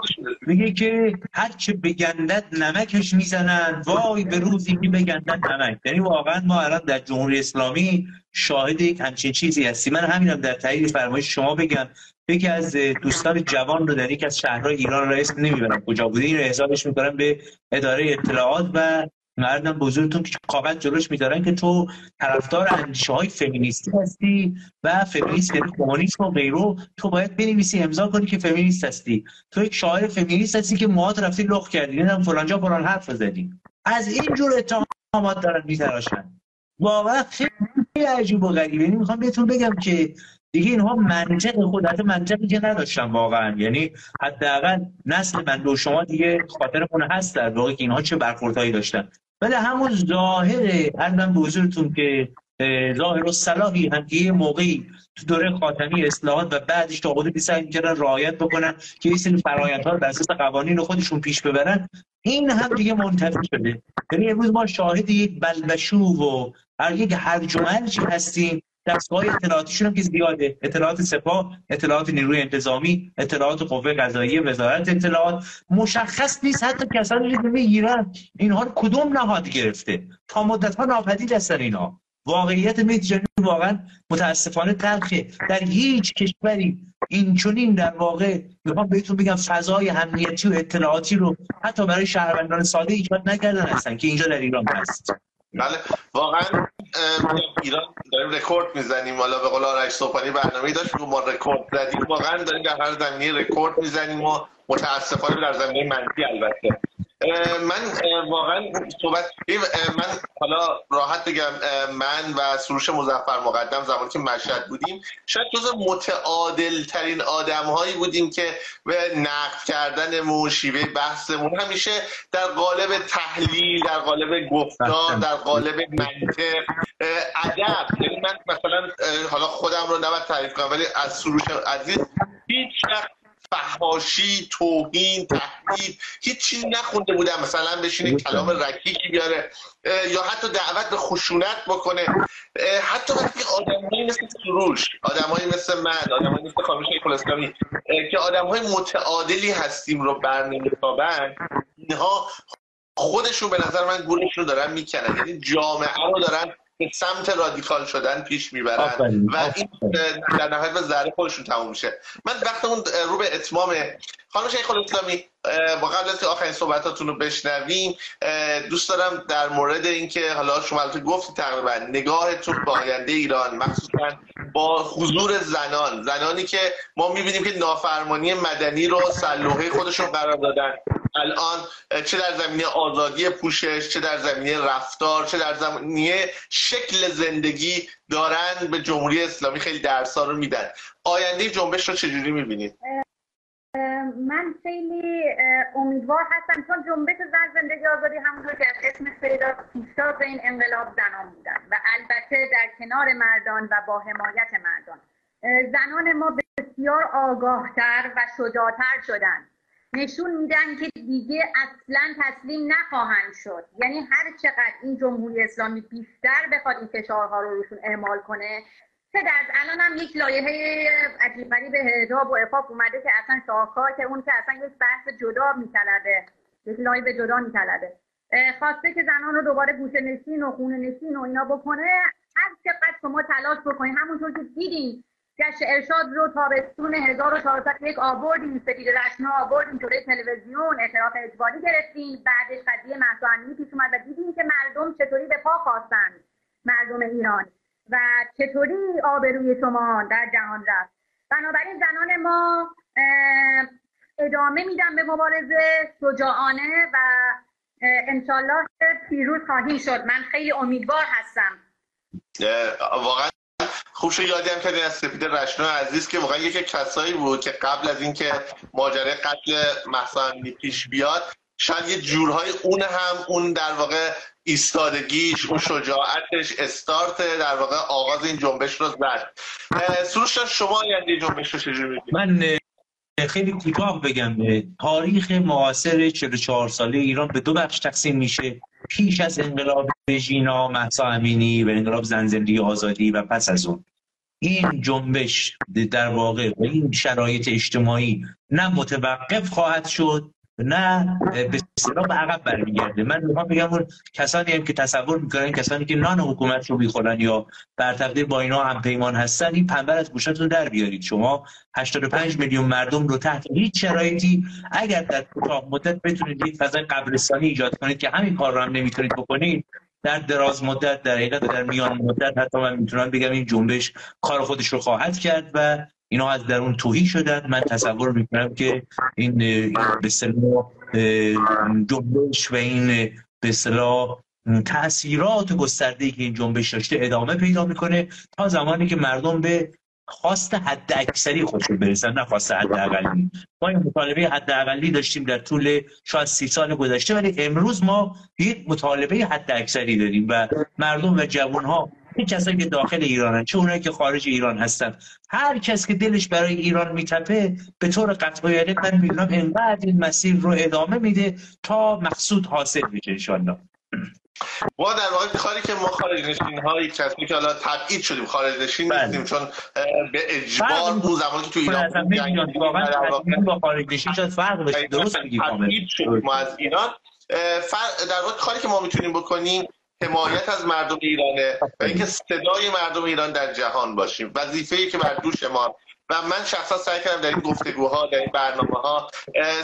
میگه که هر چه بگندد نمکش می‌زنند. وای به روزی که بگندد نمک. یعنی واقعا ما الان در جمهوری اسلامی شاهد یک همچین چیزی هستیم. من همینم در تایید فرمایش شما بگم. یکی از دوستان جوان رو در یک از شهرهای ایران را اسم نمی‌برم. کجا بوده؟ این حسابش می‌کنم به اداره اطلاعات و مردم بزرگتون که کاغذ جلوش میدارن که تو طرفدار اندیشه های فمینیستی هستی و فمینیست یعنی کمونیسم و غیره. تو باید بنویسی امضا کنی که فمینیست هستی. تو یک شاعر فمینیست هستی که موهات رفتی لخ کردی. نمی‌دونم فلان جا فلان حرف زدی. از این جور اتهام داماد دارن میتراشن. واقعا خیلی عجیب و غریبه یعنی می‌خوام بهتون بگم که دیگه اینها منطق خود حتی منطقی که نداشتن واقعا. یعنی حداقل نسل من و شما دیگه خاطرمون هست در واقع که اینها چه برخوردهایی داشتن. ولی همون ظاهر من به حضورتون که ظاهر و صلاحی هم یه موقعی تو دوره خاتمی اصلاحات و بعدش تا حدودی سعی می‌کردن رعایت بکنن که یه سری فرآیندها رو بر اساس قوانین خودشون پیش ببرن این هم دیگه منتفی شده. یعنی امروز ما شاهد یک بلبشو و هر یک هرج و هستیم دستگاه اطلاعاتیشون هم که زیاده. اطلاعات سپاه اطلاعات نیروی انتظامی اطلاعات قوه قضاییه وزارت اطلاعات. مشخص نیست حتی کسانی که ایران اینها رو کدوم نهاد گرفته. تا مدت ها ناپدید هستن اینا. واقعیت مهدی واقعا متاسفانه تلخه. در هیچ کشوری این در واقع می‌خوام بهتون بگم فضای امنیتی و اطلاعاتی رو حتی برای شهروندان ساده ایجاد نکردن هستن که اینجا در ایران هست. بله. واقعا ایران داریم رکورد می‌زنیم. حالا به قول آرش سبحانی برنامه داشت ما رکورد زدیم. واقعا داریم در هر زمینه رکورد می‌زنیم و متاسفانه در زمینه منفی البته. من واقعا صحبت من حالا راحت بگم من و سروش مزفر مقدم زمانی که مشهد بودیم شاید جز متعادل ترین آدم هایی بودیم که به نقد کردنمون شیوه بحثمون همیشه در قالب تحلیل در قالب گفتار در قالب منطق. ادب. یعنی من مثلا حالا خودم رو نباید تعریف کنم ولی از سروش عزیز هیچ فحاشی توهین تهدید هیچی نخونده بودم. مثلا بشینه کلام رکیکی بیاره یا حتی دعوت به خشونت بکنه. حتی وقتی آدمایی مثل سروش آدمایی مثل من آدمایی مثل خانم شیخ که آدمهای متعادلی هستیم رو برنمیتابن اینها خودشون به نظر من گولش رو دارن می‌کنن یعنی جامعه رو دارن سمت رادیکال شدن پیش می‌برن و این در نهایت به ذره خودشون تموم میشه. من وقتمون رو به اتمامه خانم شیخ الاسلامی قبل از آخرین صحبتاتون رو بشنویم دوست دارم در مورد اینکه حالا شما البته گفتی تقریبا نگاهتون به آینده ایران مخصوصا با حضور زنان زنانی که ما می‌بینیم که نافرمانی مدنی رو سلوحه خودشون قرار دادن. الان چه در زمینه آزادی پوشش چه در زمینه رفتار چه در زمینه شکل زندگی دارن به جمهوری اسلامی خیلی درسا رو میدن. آینده جنبش رو چجوری می‌بینید؟ من خیلی امیدوار هستم چون جنبش زن زندگی آزادی همونطور که از اسم پیدا پیشتاز این انقلاب زنان بودن و البته در کنار مردان و با حمایت مردان. زنان ما بسیار آگاهتر و شجاعتر شدن. نشون میدن که دیگه اصلا تسلیم نخواهند شد. یعنی هر چقدر این جمهوری اسلامی بیشتر بخواد این فشارها رو روشون اعمال کنه چه در الان هم یک لایحه عجیب به هجاب و افاق اومده که اصلا شاهکار که اون که اصلا یک بحث جدا میطلبه یک لایحه جدا میطلبه. خواسته که زنان رو دوباره گوشه نشین و خونه نشین و اینا بکنه هر چقدر شما تلاش بکنید همونطور که دیدین گشت ارشاد رو تابستون 1401 آوردیم سپید رشنا آوردیم جلوی تلویزیون اعتراف اجباری گرفتیم بعدش قضیه مهسا پیش اومد و دیدیم که مردم چطوری به پا خواستند مردم ایران. و چطوری آبروی شما در جهان رفت؟ بنابراین زنان ما ادامه میدن به مبارزه شجاعانه و انشالله پیروز خواهیم شد. من خیلی امیدوار هستم. واقعا خوب شد. یادم کردین از سپید رشنا عزیز که واقعا یک کسایی بود که قبل از اینکه ماجرای قتل محسا پیش بیاد شاید یه جورهای اون هم اون در واقع ایستادگیش اون شجاعتش استارت در واقع آغاز این جنبش رو زد. سروش شما آینده جنبش رو چجوری من خیلی کوتاه بگم تاریخ معاصر 44 ساله ایران به دو بخش تقسیم میشه. پیش از انقلاب ژینا مهسا امینی و انقلاب زن زندگی آزادی و پس از اون. این جنبش در واقع و این شرایط اجتماعی نه متوقف خواهد شد نه به به عقب برمیگرده. من می‌خوام بگم اون کسانی هم که تصور می‌کنن کسانی که نان حکومت رو می‌خورن یا بر تقدیر با اینا هم پیمان هستن این پنبر از گوشتون در بیارید. شما 85 میلیون مردم رو تحت هیچ شرایطی اگر در کوتاه مدت بتونید یک فضای قبرستانی ایجاد کنید که همین کار رو هم نمی‌تونید بکنید در دراز مدت در حقیقت در میان مدت حتی من می‌تونم بگم این جنبش کار خودش رو خواهد کرد و اینا از درون توهی شدن. من تصور می‌کنم که این به جنبش و این به اصطلاح تاثیرات گسترده که این جنبش داشته ادامه پیدا می‌کنه تا زمانی که مردم به خواست حد اکثری خودشون برسن. نه خواست حد اقلی ما این مطالبه حد اقلی داشتیم در طول شاید سی سال گذشته ولی امروز ما یک مطالبه حد اکثری داریم و مردم و جوان ها این کسایی که داخل ایرانن چه اونایی که خارج ایران هستن. هر کس که دلش برای ایران میتپه به طور قطع یعنی من می‌دونم انقدر این مسیر رو ادامه میده تا مقصود حاصل میشه انشالله ما در واقع کاری که ما خارج نشین ها یک کسی که حالا تبعید شدیم خارج نشین بله. نیستیم چون به اجبار اون زمانی که تو ایران با خارج نشین شاید فرق بشه درست میگی ما از ایران. در واقع کاری که ما می‌تونیم بکنیم حمایت از مردم ایرانه و اینکه صدای مردم ایران در جهان باشیم. وظیفه ای که بر دوش ما و من شخصا سعی کردم در این گفتگوها در این برنامه ها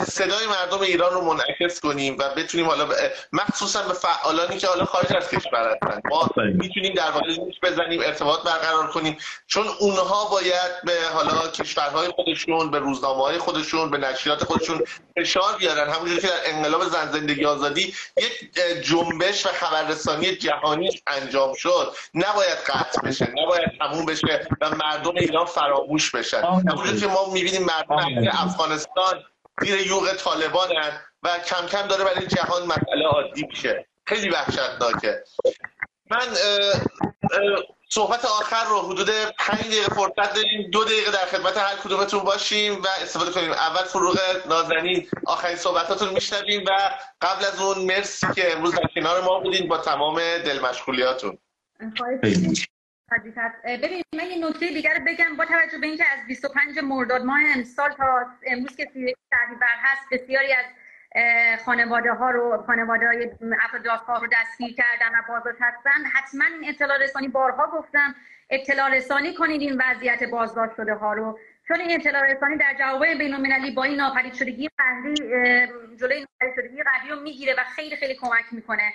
صدای مردم ایران رو منعکس کنیم و بتونیم حالا مخصوصا به فعالانی که حالا خارج از کشور هستن. ما می‌تونیم در واقع بزنیم ارتباط برقرار کنیم چون اونها باید به حالا کشورهای خودشون به روزنامه های خودشون به نشریات خودشون فشار بیارن. همونجوری که در انقلاب زن زندگی آزادی یک جنبش و خبررسانی جهانی انجام شد. نباید قطع بشه نباید تموم بشه و مردم ایران فراموش بشه. بشن که ما می‌بینیم مردم افغانستان زیر یوغ طالبان و کم کم داره برای جهان مسئله عادی میشه. خیلی وحشتناکه. من صحبت آخر رو حدود پنج دقیقه فرصت داریم. دو دقیقه در خدمت هر کدومتون باشیم و استفاده کنیم. اول فروغ نازنین. آخرین صحبتاتون میشنویم و قبل از اون مرسی که امروز در کنار ما بودین با تمام دل مشغولیاتون ببین من یه نکته دیگر بگم با توجه به اینکه از 25 مرداد ماه امسال تا امروز که بر هست بسیاری از خانواده ها رو خانواده های افراد رو دستگیر کردن و بازداشت هستن. حتما این اطلاع رسانی بارها گفتم. اطلاع رسانی کنید این وضعیت بازداشت شده ها رو. چون این اطلاع رسانی در جواب بین المللی با این ناپدید شدگی قهری جلوی ناپدید شدگی قهری رو می‌گیره و خیلی خیلی کمک می‌کنه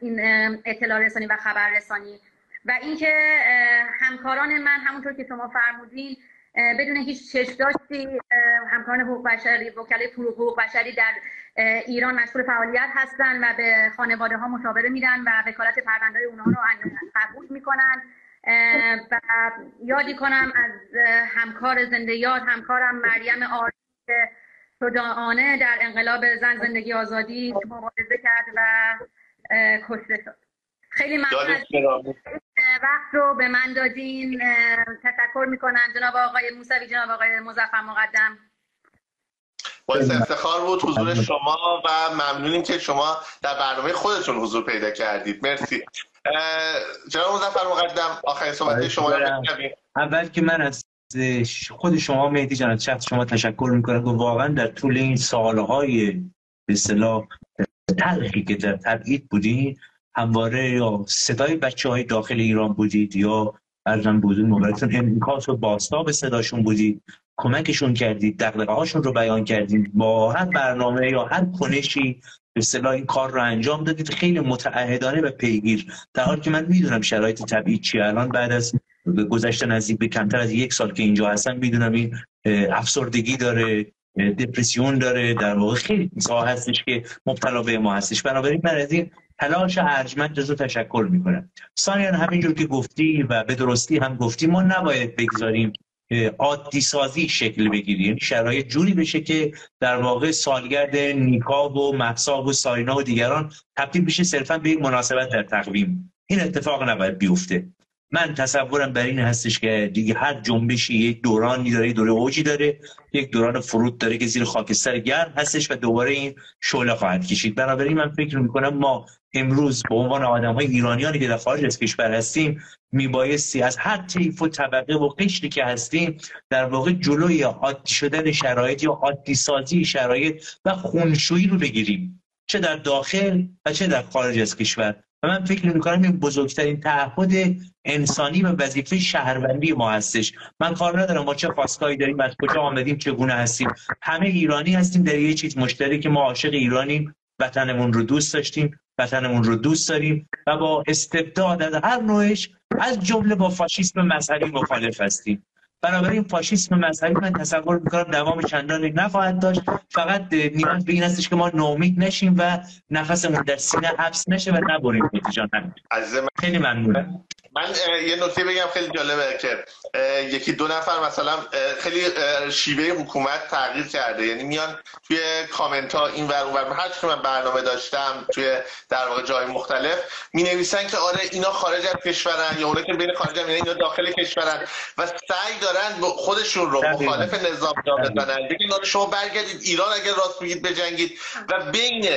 این اطلاع رسانی و خبر رسانی و اینکه همکاران من همونطور که شما فرمودین بدون هیچ چشمداشتی همکاران حقوق بشری وکلای حقوق بشری در ایران مشغول فعالیت هستن و به خانواده ها مشاوره میدن و وکالت پرونده اونها رو قبول می‌کنن. و یادی کنم از همکار زنده یاد همکارم مریم آری که شجاعانه در انقلاب زن زندگی آزادی مبارزه کرد و کشته شد. خیلی ممنون. وقت رو به من دادین. تشکر می‌کنم جناب آقای موسوی جناب آقای مزفر مقدم. باعث افتخار بود حضور شما و ممنونیم که شما در برنامه خودتون حضور پیدا کردید. مرسی. جناب مزفر مقدم آخرین صحبت شما رو اول که من از خود شما مهدی جان از شما تشکر می‌کنم و واقعا در طول این سالهای به اصطلاح تلخی که در تبعید بودین همواره یا صدای بچه های داخل ایران بودید یا ارزم بودید مبارکتون انکاس و به صداشون بودید کمکشون کردید دقدقه هاشون رو بیان کردید با هر برنامه یا هر کنشی به صلاح این کار رو انجام دادید خیلی متعهدانه و پیگیر. در حالی که من می‌دونم شرایط طبیعی چی الان بعد از گذشته نزدیک به کمتر از یک سال که اینجا هستم می‌دونم این افسردگی داره دپرسیون داره در واقع خیلی ساعت هستش که مبتلا به ما هستش. بنابراین من از این تلاش ارجمند جزو تشکر می‌کنم. سانیان همینجور که گفتی و به درستی هم گفتی ما نباید بگذاریم عادی سازی شکل بگیریم. یعنی شرایط جوری بشه که در واقع سالگرد نیکا و محسا و ساینا و دیگران تبدیل بشه صرفا به یک مناسبت در تقویم. این اتفاق نباید بیفته. من تصورم بر این هستش که دیگه هر جنبشی یک دورانی داره دوره اوجی داره یک دوران فرود داره که زیر خاکستر گرم هستش و دوباره این شعله خواهد کشید. بنابراین من فکر می‌کنم ما امروز به عنوان آدم های ایرانیانی که در خارج از کشور هستیم میبایستی از هر طیف و طبقه و قشری که هستیم در واقع جلوی عادی شدن شرایط یا عادی سازی شرایط و خونشویی رو بگیریم. چه در داخل و چه در خارج از کشور. و من فکر می‌کنم این بزرگترین تعهد انسانی و وظیفه شهروندی ما هستش. من کار ندارم ما چه خواستگاهی داریم از کجا آمدیم چگونه هستیم. همه ایرانی هستیم در یه چیز مشترک ما عاشق ایرانیم وطنمون رو دوست داشتیم. وطنمون رو دوست داریم و با استبداد از هر نوعش از جمله با فاشیسم مذهبی مخالف هستیم. بنابراین فاشیسم مذهبی من تصور می‌کنم دوام چندانی نخواهد داشت. فقط نیاز به این هستش که ما نومید نشیم و نفسمون در سینه حبس نشه و نبریم. جان خیلی ممنونم. من یه نکته بگم خیلی جالبه که یکی دو نفر مثلا خیلی شیوه حکومت تغییر کرده. یعنی میان توی کامنت ها این ور اونور هر که من برنامه داشتم توی در واقع جای مختلف می نویسن که آره اینا خارج از کشورن یا اونایی که بین خارج هم یعنی اینا داخل کشورن و سعی دارن خودشون رو مخالف نظام جا بزنن. بگن شما برگردید ایران اگر راست میگید بجنگید. و بین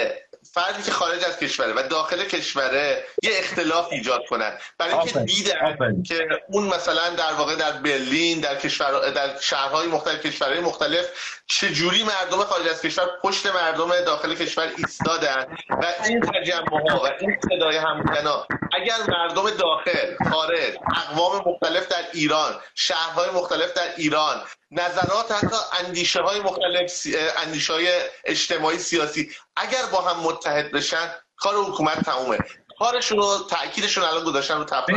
فردی که خارج از کشوره و داخل کشوره یه اختلاف ایجاد کنن. برای اینکه دیدن که اون مثلا در واقع در برلین در کشور در شهرهای مختلف کشورهای مختلف چجوری مردم خارج از کشور پشت مردم داخل کشور ایستادن و این تجمع ها و این صدای هموطنا اگر مردم داخل خارج اقوام مختلف در ایران شهرهای مختلف در ایران نظرات حتی اندیشه های مختلف اندیشه های اجتماعی سیاسی اگر با هم متحد بشن کار حکومت تمومه. کارشون رو تاکیدشون الان گذاشتن رو تپه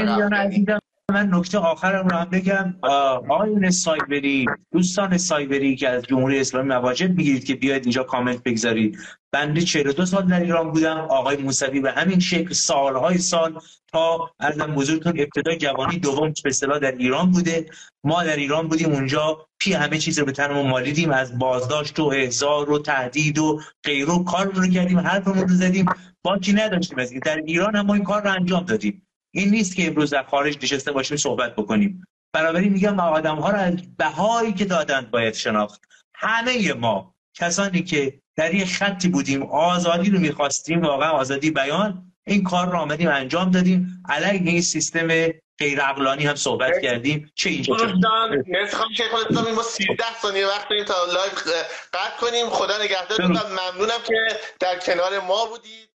من نکته آخرم رو هم بگم. آقایون سایبری دوستان سایبری که از جمهوری اسلامی مواجب می‌گیرید که بیاید اینجا کامنت بگذارید. بنده 42 سال در ایران بودم. آقای موسوی به همین شکل سالهای سال تا ارزم بزرگتون ابتدای جوانی دوم به اصطلاح در ایران بوده. ما در ایران بودیم اونجا. پی همه چیز رو به تنمون مالیدیم. از بازداشت و احضار و تهدید و غیره کار رو کردیم. حرفمون رو زدیم. باکی نداشتیم از در ایران هم ما این کار رو انجام دادیم. این نیست که امروز در خارج نشسته باشیم صحبت بکنیم. بنابراین میگم آدم ها رو از بهایی که دادند باید شناخت. همه ما کسانی که در یک خطی بودیم آزادی رو می‌خواستیم واقعا آزادی بیان این کار رو آمدیم انجام دادیم. علیه این سیستم غیر عقلانی هم صحبت کردیم. چه اینجا مرسی خانم ما 13 ثانیه وقت داریم تا لایو قطع کنیم. خدا نگهدارتون ممنونم که در کنار ما بودید.